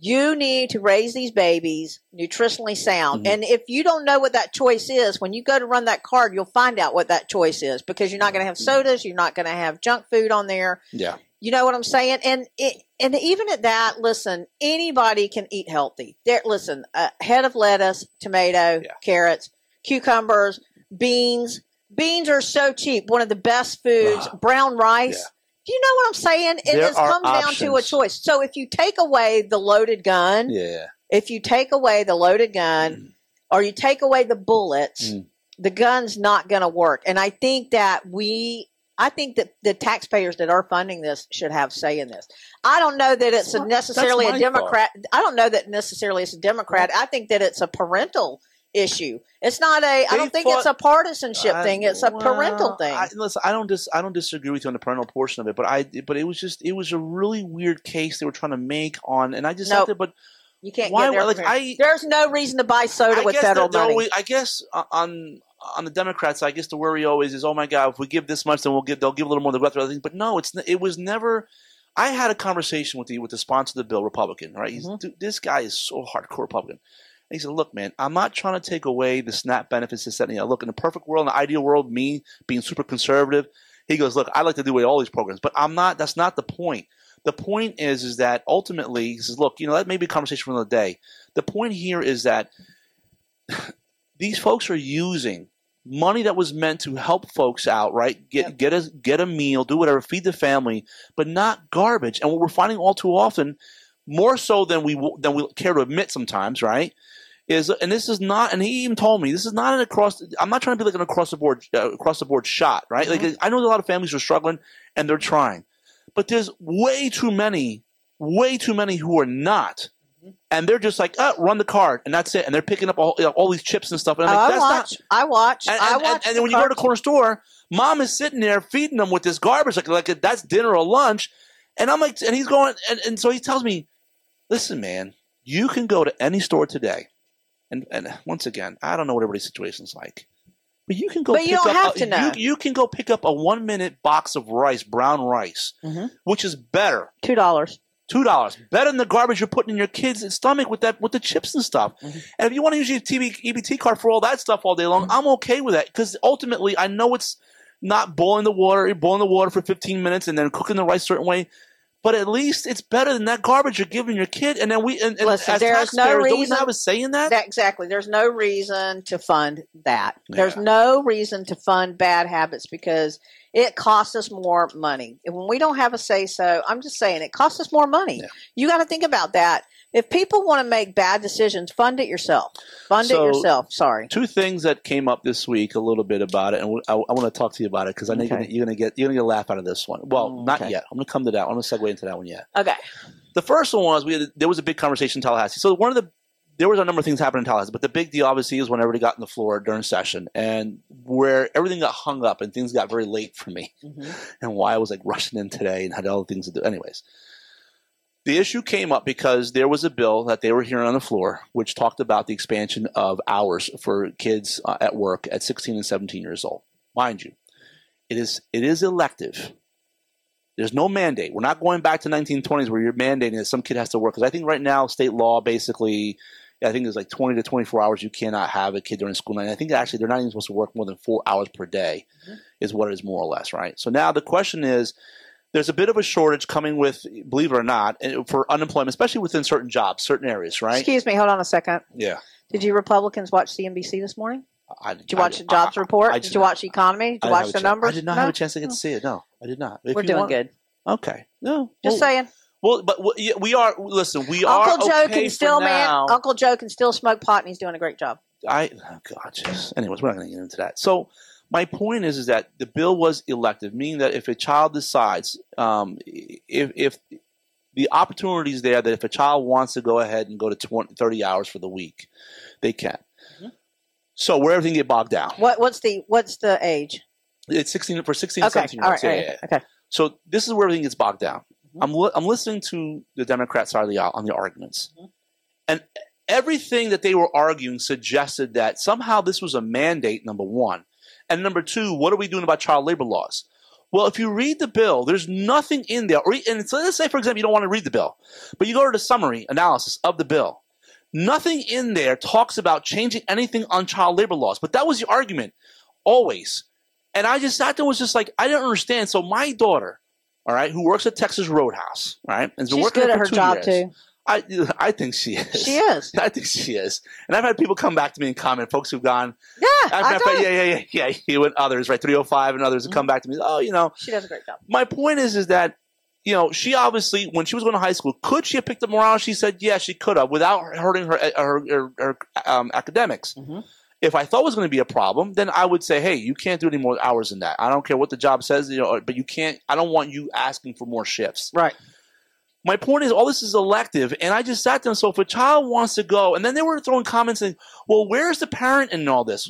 you need to raise these babies nutritionally sound. Mhm. And if you don't know what that choice is, when you go to run that card, you'll find out what that choice is because you're not going to have sodas, you're not going to have junk food on there. Yeah. You know what I'm saying? And it, and even at that, listen, anybody can eat healthy. There, listen, a head of lettuce, tomato, Yeah. carrots, cucumbers, beans. Beans are so cheap. One of the best foods. Wow. Brown rice. Yeah. Do you know what I'm saying? It There just comes down to a choice. So if you take away the loaded gun, Yeah. if you take away the loaded gun, mm. or you take away the bullets, Mm. the gun's not going to work. And I think that we, I think that the taxpayers that are funding this should have say in this. I don't know that it's a necessarily a Democrat. I don't know that necessarily it's a Democrat. I think that it's a parental issue. It's not a. I They don't think fought- it's a partisanship I- thing. It's a parental thing. I, listen, I don't dis, I don't disagree with you on the parental portion of it, but I but it was just it was a really weird case they were trying to make on, and I just Nope. had but you can't why- get there. like, I- There's no reason to buy soda I with federal money. always- I guess uh, on on the Democrats, I guess the worry always is, oh my God, if we give this much, then we'll give they'll give a little more. Go after other things. But no, it's it was never. I had a conversation with the with the sponsor of the bill, Republican. Right, He's, Mhm. dude, this guy is so hardcore Republican. And he said, "Look, man, I'm not trying to take away the SNAP benefits. This, that, and the. Look, in the perfect world, in the ideal world, me being super conservative, he goes, look, I like to do away all these programs, but I'm not. That's not the point. The point is, is that ultimately, he says, look, you know, that may be a conversation for another day. The point here is that <sighs> these folks are using money that was meant to help folks out, right? Get Yep. get a get a meal, do whatever, feed the family, but not garbage. And what we're finding all too often, more so than we than we care to admit sometimes, right? Is and this is not, and he even told me this is not an across. I'm not trying to be like an across the board uh, across the board shot, right? Mhm. Like I know a lot of families are struggling and they're trying, but there's way too many, way too many who are not. And they're just like, oh, run the card, and that's it. And they're picking up all, you know, all these chips and stuff. And I'm like, I that's not, watch. I watch. and, I watch. and, and the then when you go to the corner store, mom is sitting there feeding them with this garbage, like like that's dinner or lunch. And I'm like, and he's going, and, and so he tells me, listen, man, you can go to any store today, and and once again, I don't know what everybody's situation's like, but you can go. But pick you don't up have a, to know. You, you can go pick up a one minute box of rice, brown rice, Mhm. which is better. two dollars. Two dollars better than the garbage you're putting in your kid's stomach with that with the chips and stuff. Mhm. And if you want to use your TV EBT card for all that stuff all day long, I'm okay with that because ultimately I know it's not boiling the water, you're boiling the water for 15 minutes and then cooking the rice a certain way. But at least it's better than that garbage you're giving your kid. And then we and, and Listen, as there's no taxpayers, don't we reason- have a say in that? That, exactly. There's no reason to fund that. There's no reason to fund bad habits because it costs us more money. And when we don't have a say so, I'm just saying it costs us more money. Yeah. You got to think about that. If people want to make bad decisions, fund it yourself. Fund So- it yourself. Sorry. Two things that came up this week a little bit about it, and I, I want to talk to you about it because I know you're Okay. gonna- you're going to get you're going to get a laugh out of this one. Well, Mm, not okay. yet. I'm going to come to that. I'm going to segue into that one yet. Okay. The first one was we had, there was a big conversation in Tallahassee. So one of the there was a number of things happening in Tallahassee, but the big deal obviously is when everybody got on the floor during session and where everything got hung up and things got very late for me Mhm. and why I was like rushing in today and had other things to do. Anyways, the issue came up because there was a bill that they were hearing on the floor which talked about the expansion of hours for kids uh, at work at 16 and 17 years old. Mind you, it is it is elective. There's no mandate. We're not going back to 1920s where you're mandating that some kid has to work. Because I think right now state law basically, I think there's like 20 to 24 hours you cannot have a kid during school night. I think actually they're not even supposed to work more than four hours per day, Mhm. is what it is more or less, right? So now the question is, there's a bit of a shortage coming with, believe it or not, eh, for unemployment, especially within certain jobs, certain areas, right? Excuse me. Hold on a second. Yeah. Did you Republicans watch CNBC this morning? I, Did you watch the jobs report? did you watch the economy? Did you watch the numbers? I did not No? have a chance to get to see it. No, I did not. If We're doing want- good. Okay. No. Just well, saying. Well, but we are. Listen, we are. Uncle Joe okay can still man. Uncle Joe can still smoke pot, and he's doing a great job. I oh God. Anyways, we're not going to get into that. So my point is, is that the bill was elective, meaning that if a child decides, um, if if the opportunity is there that if a child wants to go ahead and go to 20, 30 hours for the week, they can. Mhm. So where everything get bogged down, What what's the what's the age? it's sixteen for sixteen, Okay, 17 year olds. right, Yeah, right, yeah. okay. So this is where everything gets bogged down. Mhm. I'm li- I'm listening to the Democrat side of the aisle on the arguments, Mhm. and everything that they were arguing suggested that somehow this was a mandate. Number one, and number two, what are we doing about child labor laws? Well, if you read the bill, there's nothing in there. And so let's say, for example, you don't want to read the bill, but you go to the summary analysis of the bill. Nothing in there talks about changing anything on child labor laws. But that was the argument always. And I just sat there and was just like, I didn't understand. So my daughter, all right, who works at Texas Roadhouse, right, and She's working good at her job years. too. I, I think she is. She is. <laughs> I think she is. And I've had people come back to me and comment, folks who've gone, Yeah, I've I yeah, yeah, yeah, yeah, you and others, right, 305 and others have come back to me, oh, you know, She does a great job. my point is, is that, you know, she obviously, when she was going to high school, could she have picked up morale? She said, yeah, she could have without hurting her, her, her, her um, academics. Mhm. If I thought it was going to be a problem, then I would say, hey, you can't do any more hours than that. I don't care what the job says, you know, but you can't, I don't want you asking for more shifts. Right. My point is, all this is elective, and I just sat there. And so, if a child wants to go, and then they were throwing comments saying, "Well, where's the parent in all this?"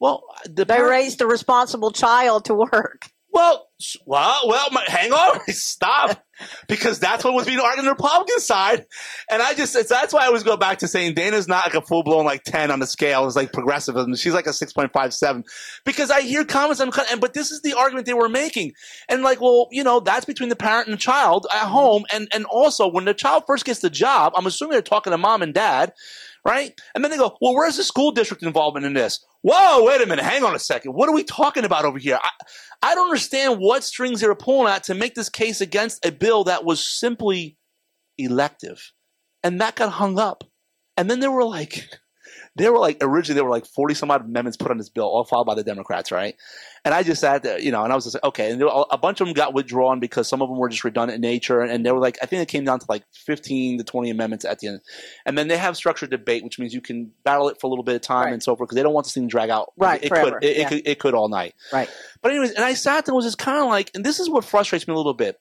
Well, the They parent, raised a responsible child to work. well, well, well. My, hang on, <laughs> stop, because that's what was being argued on the Republican side, and I just that's why I always go back to saying Dana's not like a full blown like ten on the scale. It's like progressivism. She's like a six point five seven, because I hear comments I'm and but this is the argument they were making, and like, well, you know, that's between the parent and the child at home, and and also when the child first gets the job, I'm assuming they're talking to mom and dad. Right? And then they go, well, where's the school district involvement in this? Whoa, wait a minute. Hang on a second. What are we talking about over here? I, I don't understand what strings they were pulling at to make this case against a bill that was simply elective. And that got hung up. And then they were like, <laughs> there were like originally there were like forty some odd amendments put on this bill, all filed by the Democrats, right? And I just sat there, you know, and I was just like, okay. And there were, a bunch of them got withdrawn because some of them were just redundant in nature, and they were like, I think it came down to like fifteen to twenty amendments at the end. And then they have structured debate, which means you can battle it for a little bit of time Right. and so forth because they don't want this thing to drag out. Right, it forever, could, it, yeah. it could, it could all night. Right. But anyways, and I sat there and was just kind of like, and this is what frustrates me a little bit.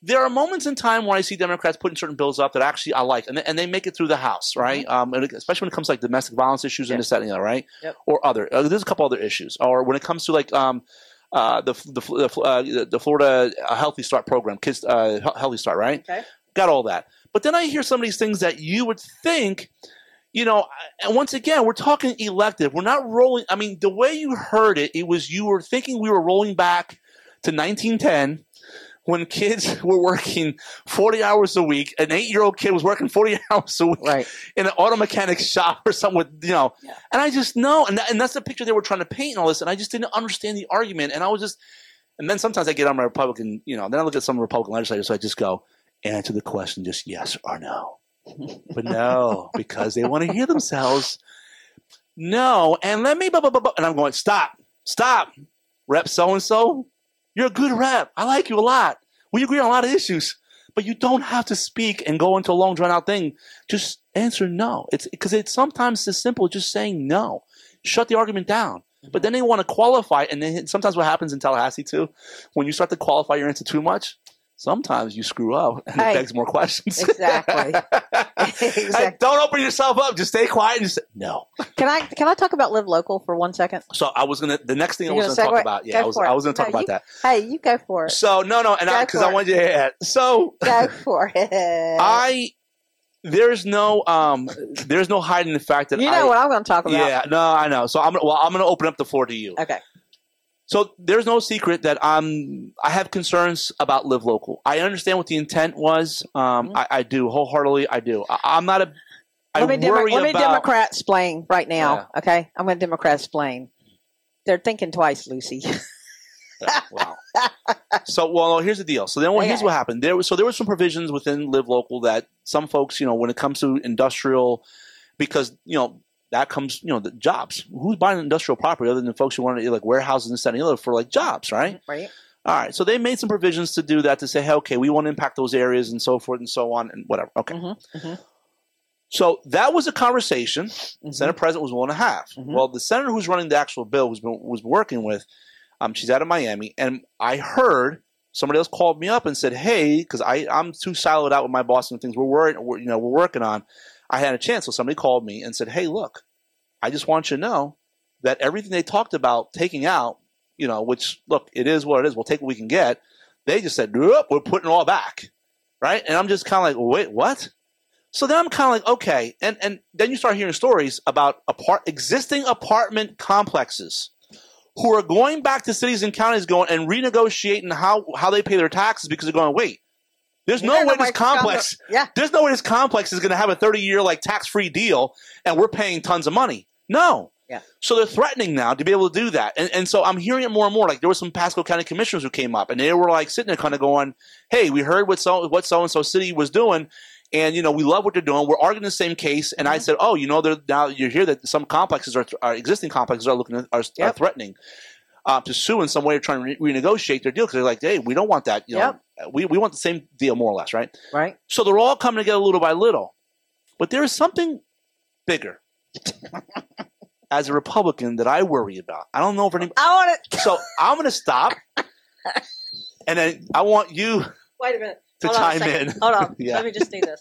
There are moments in time where I see Democrats putting certain bills up that actually I like, and they, and they make it through the House, right? Um, and especially when it comes to like domestic violence issues and Mm-hmm. Yep. this, that, and the other, right? Yep. Or other. Uh, there's a couple other issues, or when it comes to like um, uh, the the the, uh, the Florida uh, Healthy Start program, Kids uh, Healthy Start, right? Okay. Got all that, but then I hear some of these things that you would think. You know, and once again, we're talking elective. We're not rolling. I mean, the way you heard it, it was you were thinking we were rolling back to 1910 when kids <laughs> were working 40 hours a week. An eight year old kid was working 40 <laughs> hours a week Right. in an auto mechanic shop or something with, you know. Yeah. And I just know. And, that, and that's the picture they were trying to paint and all this. And I just didn't understand the argument. And I was just, and then sometimes I get on my Republican, you know, then I look at some Republican legislators, so I just go, answer the question just yes or no. <laughs> but no, because they want to hear themselves. No, and let me, blah, blah, blah, blah. and I'm going, stop, stop, rep so and so. You're a good rep. I like you a lot. We agree on a lot of issues, but you don't have to speak and go into a long drawn out thing. Just answer no. It's because it's sometimes as simple as just saying no. Shut the argument down. Mm-hmm. But then they want to qualify, and then sometimes what happens in Tallahassee too, when you start to qualify your answer too much, sometimes you screw up <laughs> and Hey. it begs more questions. Exactly. <laughs> Hey, don't open yourself up. Just stay quiet and just say no. Can I can I talk about live local for one second? So I was gonna. The next thing I You're was gonna gonna talk about. Yeah, Go I was. I was gonna talk No, about you- that. Hey, you go for it. So no, no, and Go because I wanted you to hear it. So Go for it. <laughs> I there's no um there's no hiding the fact that you I, know what I'm going to talk about. yeah no I know so I'm gonna well I'm gonna open up the floor to you Okay. So there's no secret that I'm I have concerns about live local I understand what the intent was um Mhm. I, I do wholeheartedly I do I, I'm not a I let me, let me about Democrat explain right now. Okay, I'm going to Democrat explain. They're thinking twice, Lucy. <laughs> wow. So, well, here's the deal. So then, well, here's what happened. There was so there were some provisions within Live Local that some folks, you know, when it comes to industrial, because you know that comes, you know, the jobs. Who's buying industrial property other than folks who want to like warehouses and and other for like jobs, right? right. All right. So they made some provisions to do that to say, hey, okay, we want to impact those areas and so forth and so on and whatever. Okay. Mhm, mhm. So that was a conversation Mhm. Senate President was willing to have. Mhm. Well, the senator who's running the actual bill was was working with, um, she's out of Miami, and I heard somebody else called me up and said, "Hey, because I I'm too siloed out with my boss and things we're worried, we're, you know, we're working on." I had a chance, so somebody called me and said, "Hey, look, I just want you to know that everything they talked about taking out, you know, which look, it is what it is. We'll take what we can get." They just said, "Nope, we're putting it all back." Right? And I'm just kind of like, "Wait, what?" So then I'm kind of like, okay, and and then you start hearing stories about apart existing apartment complexes who are going back to cities and counties, going and renegotiating how how they pay their taxes because they're going, wait, there's no Yeah, way no this complex, there's no way this complex is going to have a 30 year like tax free deal, and we're paying tons of money. No. Yeah. So they're threatening now to be able to do that, and and so I'm hearing it more and more. Like there were some Pasco County commissioners who came up, and they were like sitting there, kind of going, "Hey, we heard what so what so and so city was doing." and you know we love what they're doing. We're arguing the same case, and I Mhm. said, "Oh, you know, they're, now you hear that some complexes are, are existing complexes are looking at, are, are threatening uh, to sue in some way or trying to re- renegotiate their deal because they're like, hey, we don't want that. You know, we we want the same deal more or less, right? Right. So they're all coming together little by little, but there is something bigger. <laughs> As a Republican, that I worry about. I don't know if any. I want it. <laughs> So I'm going to stop, and then I want you Wait a minute. to Hold chime in. Hold on. <laughs> Yeah. Let me just do this.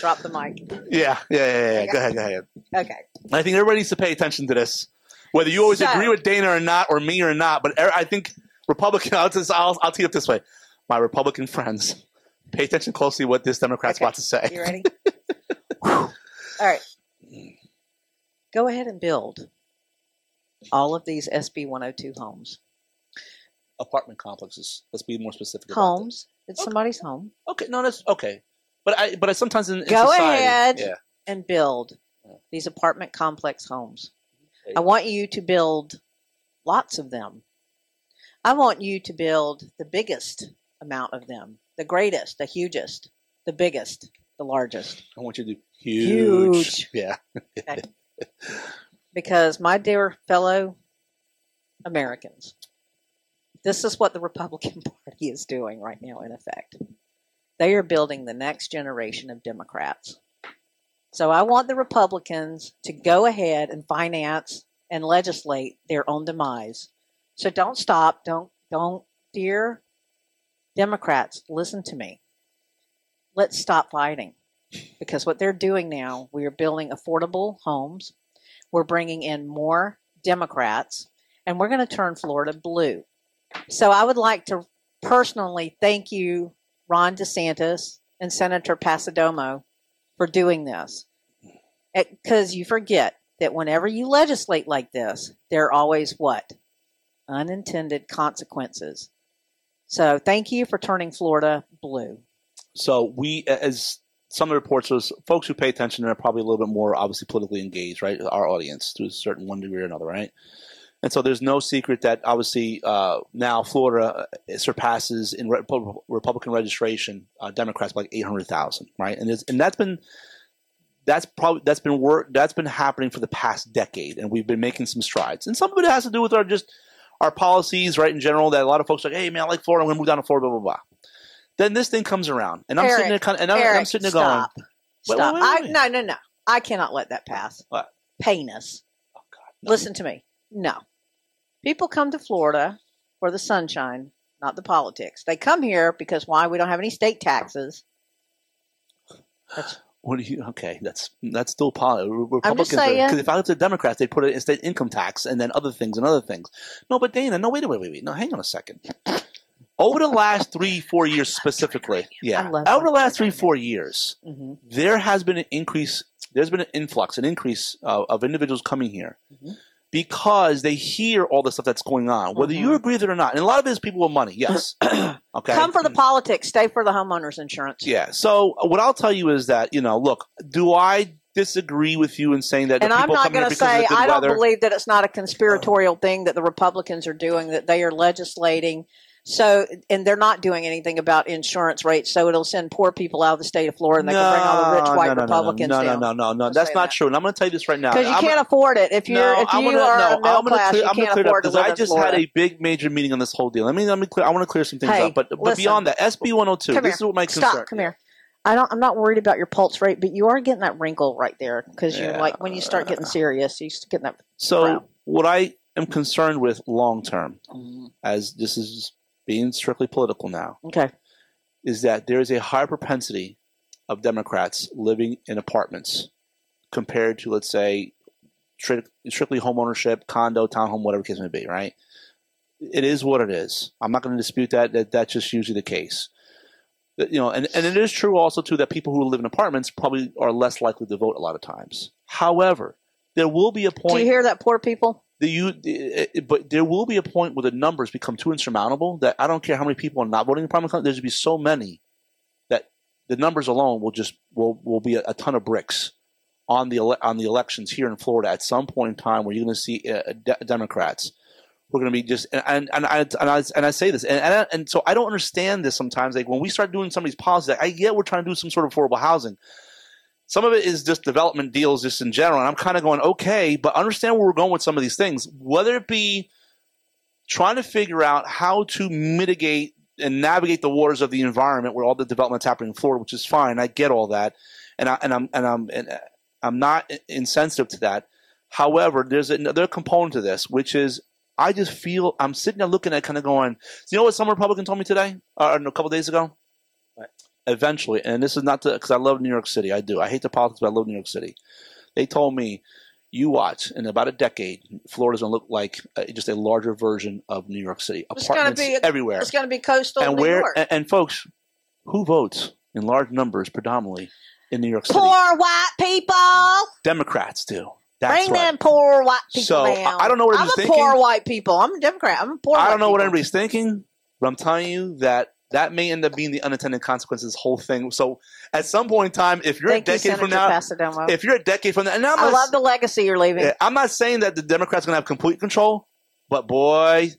Drop the mic. Yeah, yeah, yeah, yeah. Go ahead, go ahead. Okay. I think everybody needs to pay attention to this, whether you always So- agree with Dana or not, or me or not. But er- I think Republican. <laughs> I'll, just, I'll, I'll tee it up this way: my Republican friends, pay attention closely what this Democrat's Okay. about to say. You ready? <laughs> All right. Go ahead and build all of these SB 102 homes. Apartment complexes. Let's be more specific. about Homes. It's Okay. somebody's home. Okay, no, that's okay. But I, but I sometimes in, in Go society, ahead. Yeah. and build these apartment complex homes. I want you to build lots of them. I want you to build the biggest amount of them, the greatest, the hugest, the biggest, the largest. I want you to do huge. Huge. <laughs> Yeah. Okay. because my dear fellow Americans, this is what the Republican <laughs> Party is doing right now, in effect. They are building the next generation of Democrats. So I want the Republicans to go ahead and finance and legislate their own demise. So don't stop. Don't, don't, dear Democrats, listen to me. Let's stop fighting because what they're doing now, we are building affordable homes. We're bringing in more Democrats and we're going to turn Florida blue. So I would like to personally thank you, Ron DeSantis and Senator Passidomo, for doing this. Eh, because you forget that whenever you legislate like this, there are always what? Unintended consequences. So thank you for turning Florida blue. So we, as some of the reports, was folks who pay attention are probably a little bit more obviously politically engaged, right? Our audience to a certain one degree or another, right? And so there's no secret that obviously uh, now Florida uh, surpasses in Re- Republican registration uh, Democrats by like 800,000, right? And and that's been that's probably that's been work that's been happening for the past decade, and we've been making some strides. And some of it has to do with our just our policies, right? In general, that a lot of folks are like, hey man, I like Florida, I'm gonna move down to Florida, blah blah blah. Then this thing comes around, and I'm Eric, sitting there, kind of, and I'm, Eric, I'm sitting there stop. going, Stop. wait, wait, wait. I, no, no, no. I cannot let that pass. What? Payness. oh god, no. Listen to me. No. People come to Florida for the sunshine, not the politics. They come here because why? We don't have any state taxes. That's, What do you? Okay, that's that's still politics. Republicans. Because if I was a Democrats, they'd put it in state income tax and then other things and other things. No, but Dana, no, wait, wait, wait, wait. No, hang on a second. Over the last three, four years specifically, <laughs> yeah, over the last three, four years, hmm there has been an increase. There's been an influx, an increase uh, of individuals coming here Mhm. Because they hear all the stuff that's going on, whether you Mhm. agree with it or not. And a lot of it is people with money. Yes. <clears throat> okay. Come for the politics, stay for the homeowners insurance. Yeah. So uh, what I'll tell you is that you know, look, do I disagree with you in saying that? And the I'm not going to say I don't weather- believe that it's not a conspiratorial thing that the Republicans are doing, that they are legislating. So, and they're not doing anything about insurance rates, so it'll send poor people out of the state of Florida, and they can bring all the rich No, white no, no, no, Republicans no, no, down. No, no, no, no. That's not that. true. And I'm going to tell you this right now. Because you I'm can't afford it if you're no, if you gonna, are no, a middle I'm gonna class. clear, you I'm gonna can't clear it up afford to because live I just had a big major meeting on this whole deal. Let me let me clear. I want to clear some things Hey, up, but but listen. beyond that, SB 102. Come this is what my concern. Stop. Come here. I don't. I'm not worried about your pulse rate, but you are getting that wrinkle right there because you're Yeah. like when you start getting serious, you start getting that. So what I am concerned with long term, mm-hmm. as this is being strictly political now, Okay. is that there is a higher propensity of Democrats living in apartments compared to, let's say, stri- strictly homeownership, condo, townhome, whatever the case may be, right? It is what it is. I'm not going to dispute that. That that's just usually the case. You know, and, and it is true also too that people who live in apartments probably are less likely to vote a lot of times. However, there will be a point Do you hear that, poor people? The you it, it- eh, eh, but there will be a point where the numbers become too insurmountable that I don't care how many people are not voting in the primary there's going to be so many that the numbers alone will just will will be a, a ton of bricks on the ele- on the elections here in Florida at some point in time where you're going to see uh, de- Democrats we're going to be just and and and I, and I and I say this and and, and so I don't understand this sometimes like when we start doing some of these policies I get we're trying to do some sort of affordable housing some of it is just development deals just in general and i'm kind of going okay but understand where we're going with some of these things. Whether it be trying to figure out how to mitigate and navigate the waters of the environment where all the development's happening in florida which is fine i get all that and, I, and i'm and i'm and uh, i'm not insensitive to that. However there's another component to this which is i just feel i'm sitting there looking at kind of going you know what some republican told me today or a couple days ago? What? Eventually, and this is not because I love New York City. I do. I hate the politics, but I love New York City. They told me, you watch in about a decade, Florida's going to look like uh, just a larger version of New York City. It's Apartments be everywhere. It's going to be coastal And New where York. and, and folks, who votes in large numbers predominantly in New York City? poor white people. Democrats do. That's Bring right. them poor white people So, I- down. I don't know what thinking. I'm a poor white people. I'm a Democrat. I'm a poor. I don't know what anybody's thinking, but I'm telling you that that may end up being the unintended consequences of this whole thing. So at some point in time, if you're Thank a you, decade from Senator now, Passidomo. if you're a decade from now, and I'm I not, love the legacy you're leaving. I'm not saying that the Democrats are going to have complete control, but boy,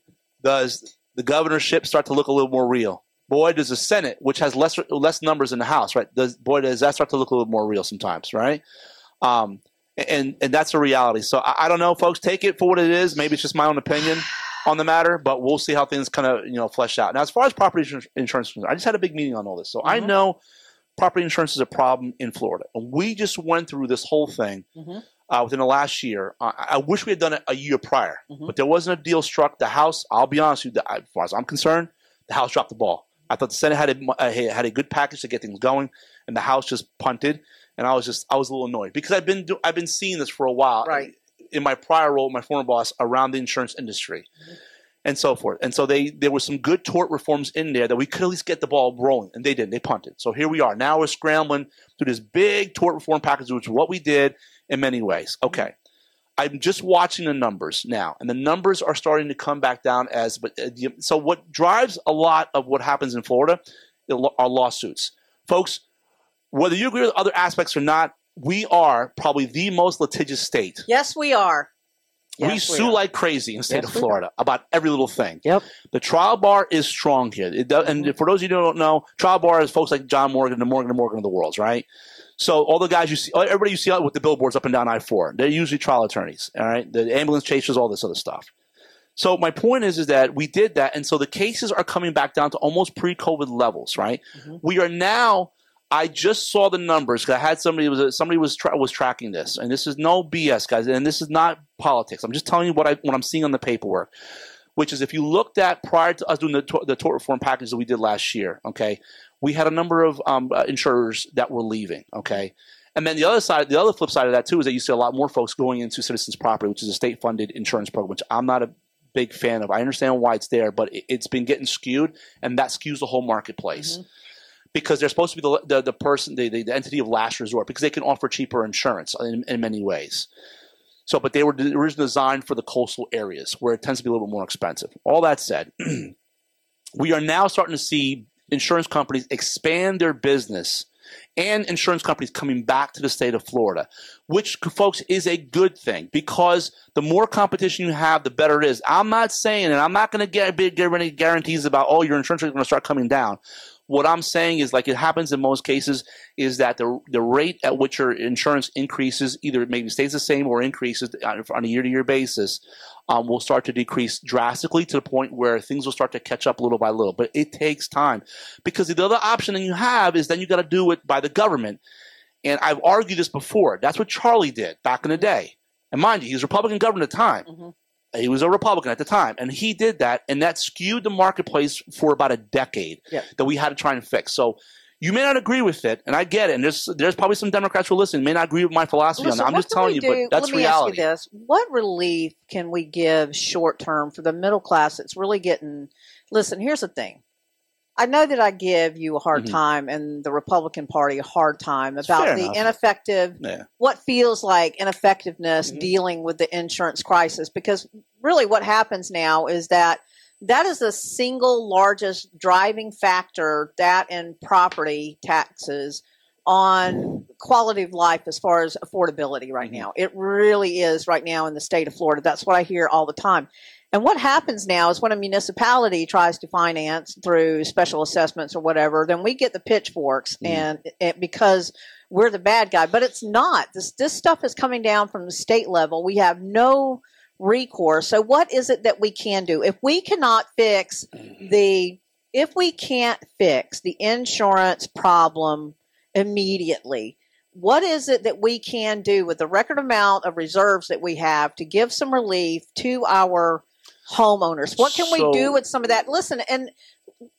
does the governorship start to look a little more real. Boy, does the Senate, which has less less numbers in the House, right? Does boy does that start to look a little more real sometimes, right? Um, and and that's a reality. So I, I don't know, folks. Take it for what it is. Maybe it's just my own opinion on the matter, but we'll see how things kind of you know flesh out. Now, as far as property insurance, I just had a big meeting on all this, so I Mhm. know property insurance is a problem in Florida. And we just went through this whole thing Mhm. uh, within the last year. I I wish we had done it a year prior, Mhm. but there wasn't a deal struck. The House, I'll be honest with you, the- as far as I'm concerned, the House dropped the ball. I thought the Senate had a, had a good package to get things going, and the House just punted. And I was just I was a little annoyed because I've been I've been seeing this for a while Right. In my prior role, my former boss around the insurance industry. And so forth, and so they there were some good tort reforms in there that we could at least get the ball rolling, and they didn't. They punted. So here we are. Now we're scrambling through this big tort reform package, which is what we did in many ways. Okay, I'm just watching the numbers now, and the numbers are starting to come back down. As but uh, so, what drives a lot of what happens in Florida are lawsuits, folks. Whether you agree with other aspects or not, we are probably the most litigious state. Yes, we are. we Yes, sue are. like crazy in the state Yes, of. Florida about every little thing. Yep. The trial bar is strong here. It does, and for those of you who don't know, trial bar is folks like John Morgan, the Morgan and Morgan of the world, right? So all the guys you see, everybody you see out with the billboards up and down I four, they're usually trial attorneys. All right, the ambulance chasers, all this other stuff. So my point is, is that we did that, and so the cases are coming back down to almost pre-COVID levels, right? Mhm. We are now. I just saw the numbers because I had somebody was somebody was tra- was tracking this, and this is no BS, guys, and this is not politics. I'm just telling you what I what I'm seeing on the paperwork, which is if you looked at prior to us doing the the tort reform package that we did last year, okay, we had a number of um, uh, insurers that were leaving, okay. And then the other side, the other flip side of that too is that you see a lot more folks going into Citizens Property, which is a state-funded insurance program, which I'm not a big fan of. I understand why it's there, but it, it's been getting skewed, and that skews the whole marketplace. Because they're supposed to be the the, the person, the, the, the entity of last resort, because they can offer cheaper insurance in, in many ways. So, but they were originally designed for the coastal areas where it tends to be a little bit more expensive. All that said, <clears throat> we are now starting to see insurance companies expand their business and insurance companies coming back to the state of Florida, which, folks, is a good thing because the more competition you have, the better it is. I'm not saying, and I'm not going to get any guarantees about, oh, your insurance is going to start coming down. What I'm saying is, like it happens in most cases, is that the the rate at which your insurance increases either it maybe stays the same or increases on a year to year basis um, will start to decrease drastically to the point where things will start to catch up little by little. But it takes time because the other option that you have is then you got to do it by the government. And I've argued this before. That's what Charlie did back in the day. And mind you, he was Republican governor at the time. Mhm. He was a Republican at the time, and he did that, and that skewed the marketplace for about a decade Yep. that we had to try and fix. So you may not agree with it, and I get it. And there's there's probably some Democrats who listen may not agree with my philosophy Listen, on that. I'm just telling you, do- but that's Let me reality. ask you this: What relief can we give short term for the middle class that's really getting? Listen, here's the thing. I know that I give you a hard Mhm. time and the Republican Party a hard time about fair the enough. ineffective, Yeah. what feels like ineffectiveness Mhm. dealing with the insurance crisis. Because really, what happens now is that that is the single largest driving factor that and property taxes on quality of life as far as affordability right Mhm. now. It really is right now in the state of Florida. That's what I hear all the time. And what happens now is when a municipality tries to finance through special assessments or whatever, then we get the pitchforks Mhm. and it, because we're the bad guy. But it's not. This this stuff is coming down from the state level. We have no recourse. So what is it that we can do? If we cannot fix the if we can't fix the insurance problem immediately, what is it that we can do with the record amount of reserves that we have to give some relief to our homeowners? What can So- we do with some of that? Listen, and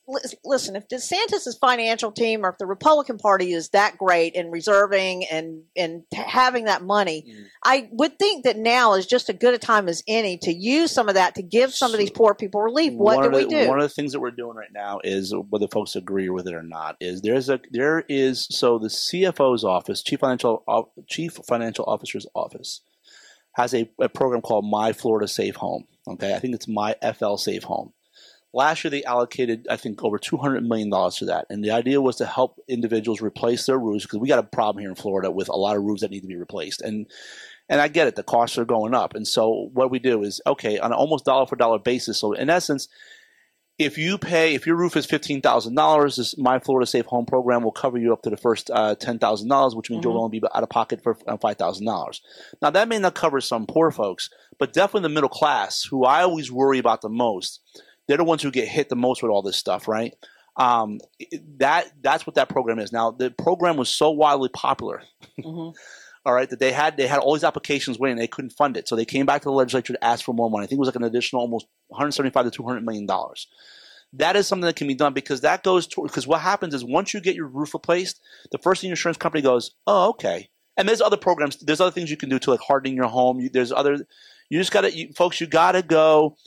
lis- listen, if DeSantis' financial team or if the Republican Party is that great in reserving and and t- having that money, Mm. I would think that now is just as good a time as any to use some of that to give some of these poor people relief. What do of we the, do? One of the things that we're doing right now is whether folks agree with it or not is there's a there is so the CFO's office, chief financial chief financial officer's office, has a, a program called My Florida Safe Home. Okay, I think it's My FL Safe Home. Last year they allocated I think over two hundred million dollars to that, and the idea was to help individuals replace their roofs because we got a problem here in Florida with a lot of roofs that need to be replaced and. And I get it; the costs are going up, and so what we do is okay on an almost dollar for dollar basis. So in essence, if you pay, if your roof is fifteen thousand dollars, this My Florida Safe Home program will cover you up to the first uh, ten thousand dollars, which means Mhm. you'll only be out of pocket for uh, five thousand dollars. Now that may not cover some poor folks, but definitely the middle class, who I always worry about the most. They're the ones who get hit the most with all this stuff, right? Um, that that's what that program is. Now the program was so wildly popular Mhm. <laughs> all right, that they had they had all these applications waiting, they couldn't fund it, so they came back to the legislature to ask for more money. I think it was like an additional almost 175 to 200 million dollars. That is something that can be done because that goes to because what happens is once you get your roof replaced, the first thing your insurance company goes, oh okay, and there's other programs, there's other things you can do to like hardening your home. You, there's other, you just got to, you, folks, you got to go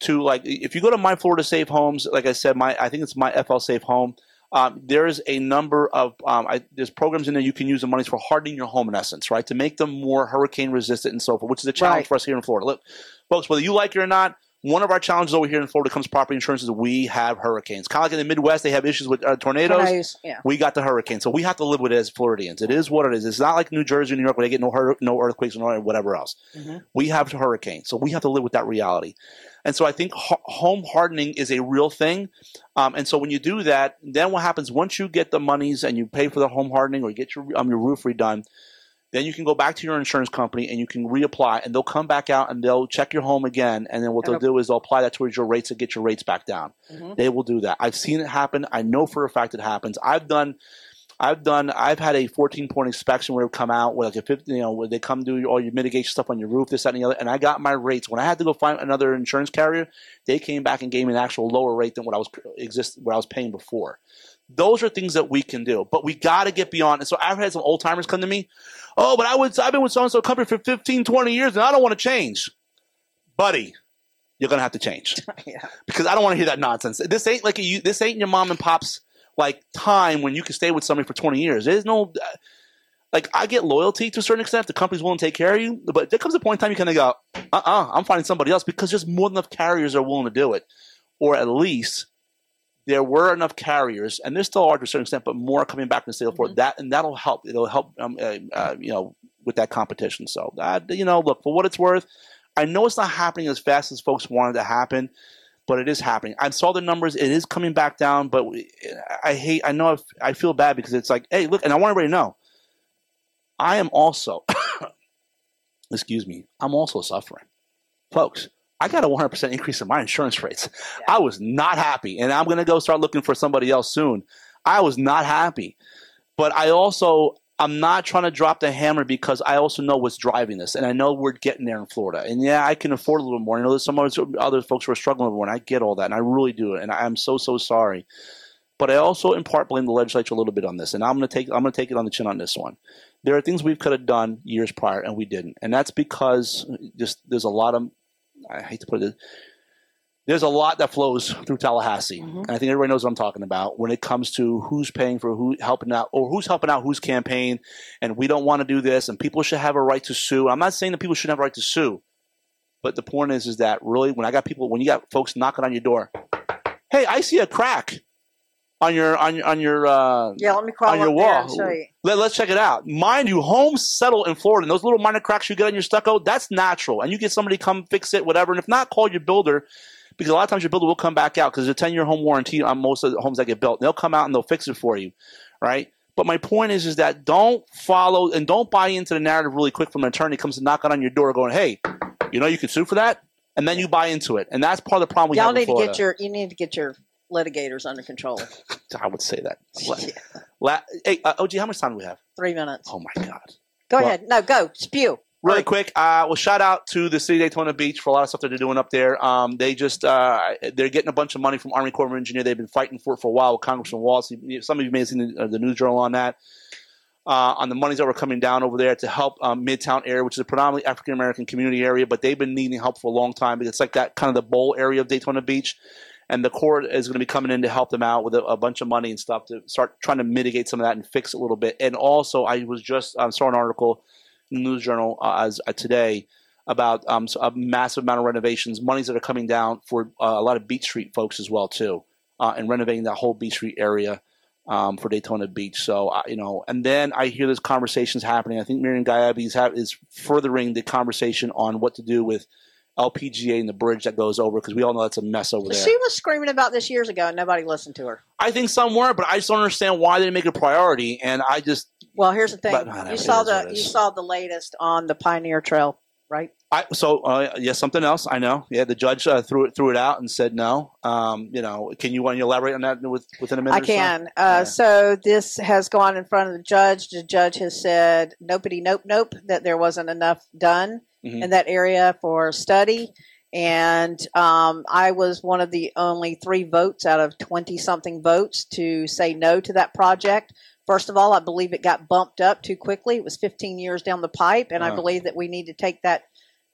to like if you go to my Florida Safe Homes, like I said, my I think it's my FL Safe Home. Um, there's a number of um, I, there's programs in there you can use the monies for hardening your home in essence, right, to make them more hurricane resistant and so forth, which is a challenge Right. for us here in Florida. Look, folks, whether you like it or not, one of our challenges over here in Florida comes property insurance is we have hurricanes. Kind of like in the Midwest, they have issues with uh, tornadoes. Tornadoes, yeah. We got the hurricane, so we have to live with it as Floridians. It is what it is. It's not like New Jersey, or New York, where they get no hur- no earthquakes or whatever else. Mhm. We have hurricanes, so we have to live with that reality. And so I think ho- home hardening is a real thing. Um, and so when you do that, then what happens once you get the monies and you pay for the home hardening or you get your um, your roof redone, then you can go back to your insurance company and you can reapply, and they'll come back out and they'll check your home again, and then what they'll do is they'll apply that towards your rates and get your rates back down. Mhm. They will do that. I've seen it happen. I know for a fact it happens. I've done. I've done. I've had a 14 point inspection where it come out with like a 50. You know, where they come do all your mitigation stuff on your roof, this, that, and the other. And I got my rates when I had to go find another insurance carrier. They came back and gave me an actual lower rate than what I was exist what I was paying before. Those are things that we can do, but we got to get beyond. And so I've had some old timers come to me. Oh, but I would. I've been with so and so company for 15, 20 years, and I don't want to change, buddy. You're gonna have to change <laughs> yeah. because I don't want to hear that nonsense. This ain't like you. This ain't your mom and pop's like time when you can stay with somebody for twenty years. There's no uh, like I get loyalty to a certain extent. if The company's willing to take care of you, but there comes a point in time you kind of go, uh, uh-uh, I'm finding somebody else because there's more than enough carriers are willing to do it, or at least there were enough carriers, and there still are to a certain extent, but more coming back in the state for Mhm. that, and that'll help. It'll help, um, uh, uh, you know, with that competition. So that you know, look for what it's worth. I know it's not happening as fast as folks wanted to happen, but it is happening. I saw the numbers; it is coming back down. But we, I hate. I know. If, I feel bad because it's like, hey, look, and I want everybody to know, I am also, <coughs> excuse me, I'm also suffering, folks. I got a 100% increase in my insurance rates. I was not happy, and I'm going to go start looking for somebody else soon. I was not happy, but I also I'm not trying to drop the hammer because I also know what's driving this, and I know we're getting there in Florida. And yeah, I can afford a little more. I know there's some other, folks who are struggling with more, and I get all that, and I really do, and I'm so so sorry. But I also in part blame the legislature a little bit on this, and I'm going to take I'm going to take it on the chin on this one. There are things we could have done years prior, and we didn't, and that's because just there's a lot of I hate to put it. There's a lot that flows through Tallahassee, Mhm. and I think everybody knows what I'm talking about when it comes to who's paying for who helping out, or who's helping out whose campaign, and we don't want to do this, and people should have a right to sue. I'm not saying that people should have a right to sue, but the point is, is that really when I got people, when you got folks knocking on your door, hey, I see a crack on your on your on your uh, Yeah, let me crawl on up your there wall. show you. Let, us check it out. Mind you, homes settle in Florida, and those little minor cracks you get on your stucco, that's natural. And you get somebody come fix it, whatever. And if not, call your builder because a lot of times your builder will come back out because there's a 10 year home warranty on most of the homes that get built. They'll come out and they'll fix it for you, right? But my point is, is that don't follow and don't buy into the narrative really quick from an attorney comes to knocking on your door going, hey, you know you can sue for that? And then you buy into it. And that's part of the problem we Y'all need to get your you need to get your litigators under control. <laughs> I would say that. <laughs> Yeah. la- hey, uh, OG, how much time do we have? Three minutes. Oh my God. Go well- ahead. No, go. Spew. Really quick, uh, well, shout out to the city of Daytona Beach for a lot of stuff that they're doing up there. Um, they just uh, they're getting a bunch of money from Army Corps of Engineer. They've been fighting for it for a while with Congressman Waltz. Some of you may have seen the, uh, the news journal on that. Uh, on the monies that were coming down over there to help um, Midtown area, which is a predominantly African American community area, but they've been needing help for a long time. It's like that kind of the bowl area of Daytona Beach, and the court is going to be coming in to help them out with a, a bunch of money and stuff to start trying to mitigate some of that and fix it a little bit. And also, I was just um, saw an article in the news journal uh, as uh, today about um, a massive amount of renovations, monies that are coming down for uh, a lot of Beach Street folks as well too, uh, and renovating that whole Beach Street area um, for Daytona Beach. So uh, you know, and then I hear there's conversations happening. I think Miriam Guyabes have, is furthering the conversation on what to do with LPGA and the bridge that goes over because we all know that's a mess over there. She was screaming about this years ago, and nobody listened to her. I think some were, but I just don't understand why they didn't make it a priority. And I just, Well, here's the thing: But, you saw the you saw the latest on the Pioneer Trail, right? I so uh, yes, something else. I know. Yeah, the judge uh, threw it threw it out and said no. Um, you know, can you want to elaborate on that with, within a minute? I or so? can. Uh, Yeah. So this has gone in front of the judge. The judge has said, "Nopey, nope, nope," that there wasn't enough done Mhm. in that area for study. And um, I was one of the only three votes out of twenty something votes to say no to that project. First of all, I believe it got bumped up too quickly. It was 15 years down the pipe, and I believe that we need to take that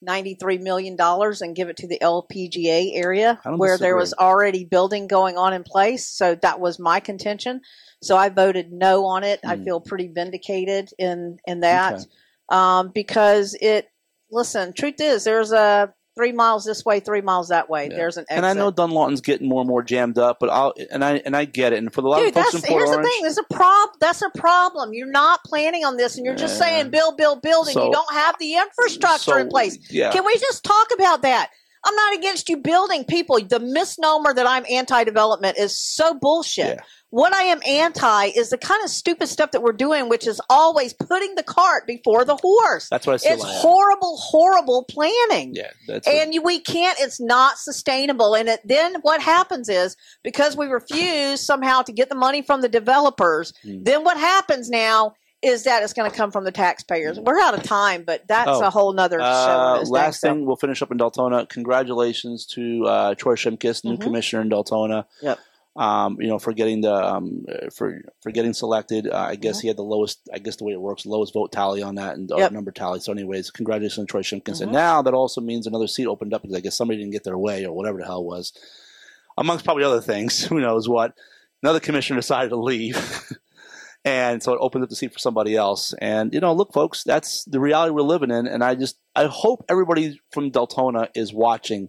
93 million dollars and give it to the LPGA area where there was already building going on in place. So that was my contention. So I voted no on it. I Mm. feel pretty vindicated in in that Okay. um, because it. Listen, truth is, there's a three miles this way, three miles that way. Yeah. There's an exit. And I know Dunlawton's getting more and more jammed up, but I'll and I and I get it. And for the lot Dude, of folks that's in Port here's Orange, the thing. There's a prob. That's a problem. You're not planning on this, and you're just saying build, build, build, and So- you don't have the infrastructure so, in place. Yeah, Can we just talk about that? I'm not against you building people. The misnomer that I'm anti-development is so bullshit. Yeah. What I am anti is the kind of stupid stuff that we're doing, which is always putting the cart before the horse. that's what I still It's horrible, horrible planning. Yeah, that's And you, we can't, it's not sustainable. And it, then what happens is because we refuse somehow to get the money from the developers, Hmm. then what happens now is that it's going to come from the taxpayers. We're out of time, but that's Oh, a whole nother show. Uh, on last thing, we'll finish up in Deltona. Congratulations to uh, Troy Shimkus, new Mhm. commissioner in Deltona. Yep. Um, you know, for getting the um, for for getting selected. Uh, I guess Mhm. he had the lowest. I guess the way it works, lowest vote tally on that and uh, Yep. number tally. So, anyways, congratulations to Troy Shimkus. Mhm. And now that also means another seat opened up because I guess somebody didn't get their way or whatever the hell it was, amongst probably other things. <laughs> Who knows what? Another commissioner decided to leave. <laughs> and so it opens up the seat for somebody else. And you know, look, folks, that's the reality we're living in. And I just, I hope everybody from Deltona is watching,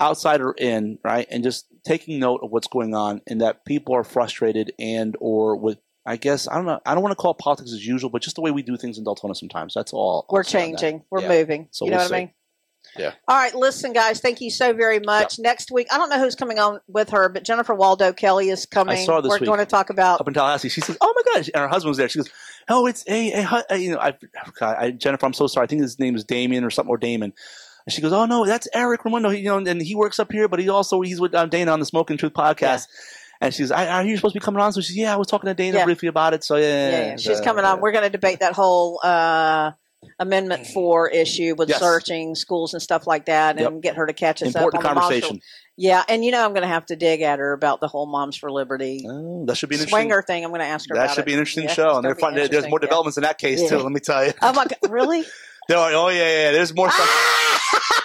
outside or in, right, and just taking note of what's going on, and that people are frustrated and or with. I guess I don't know. I don't want to call it politics as usual, but just the way we do things in Deltona sometimes. That's all. We're I'll say on that. changing. We're Yeah. moving. So you know we'll what see. I mean? Yeah. All right, listen, guys. Thank you so very much. Next week, I don't know who's coming on with her, but Jennifer Waldo Kelly is coming. I saw this We're week. going to talk about. up in Tallahassee. She says, "Oh my gosh!" And her husband was there. She goes, "Oh, it's a, a, a you know, I, God, I, Jennifer. I'm so sorry. I think his name is Damien or something or Damon." And she goes, "Oh no, that's Eric Raimondo. You know, and he works up here, but he also he's with um, Dana on the Smoking Truth podcast." And she's, I, "Are you supposed to be coming on?" So she's, "Yeah, I was talking to Dana Yeah. briefly about it." So yeah, Yeah, yeah, she's so, coming on. We're going to debate that whole uh, Amendment mm-hmm. Four issue with Yes. searching schools and stuff like that, and get her to catch us Important up on the Moms for- conversation. yeah, and you know I'm going to have to dig at her about the whole Moms for Liberty Oh, that should be an interesting. swinger thing. I'm going to ask her. That should it. be an interesting Yeah, show, and they're fun. There's more yeah. developments in that case too. Let me tell you. Oh my god, really? <laughs> There are- oh yeah, yeah. There's more stuff. <laughs>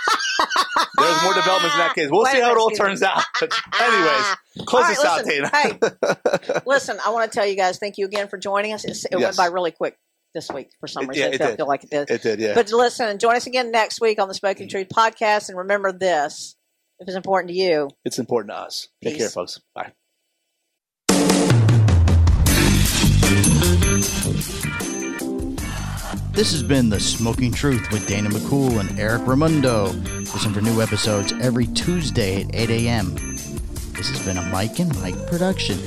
There's more developments in that case. We'll Wait see how it all turns out. <laughs> Anyways, close All this right, out, listen, Dana. hey, listen, I want to tell you guys, thank you again for joining us. It went by really quick this week for some reason. Yeah, it, I feel, feel like it did. It did, yeah. But listen, join us again next week on the Smoking mm-hmm. Truth podcast. And remember this if it's important to you, it's important to us. Peace. Take care, folks. Bye. This has been The Smoking Truth with Dana McCool and Eric Raimondo. Listen for new episodes every Tuesday at 8 a.m. This has been a Mike and Mike production.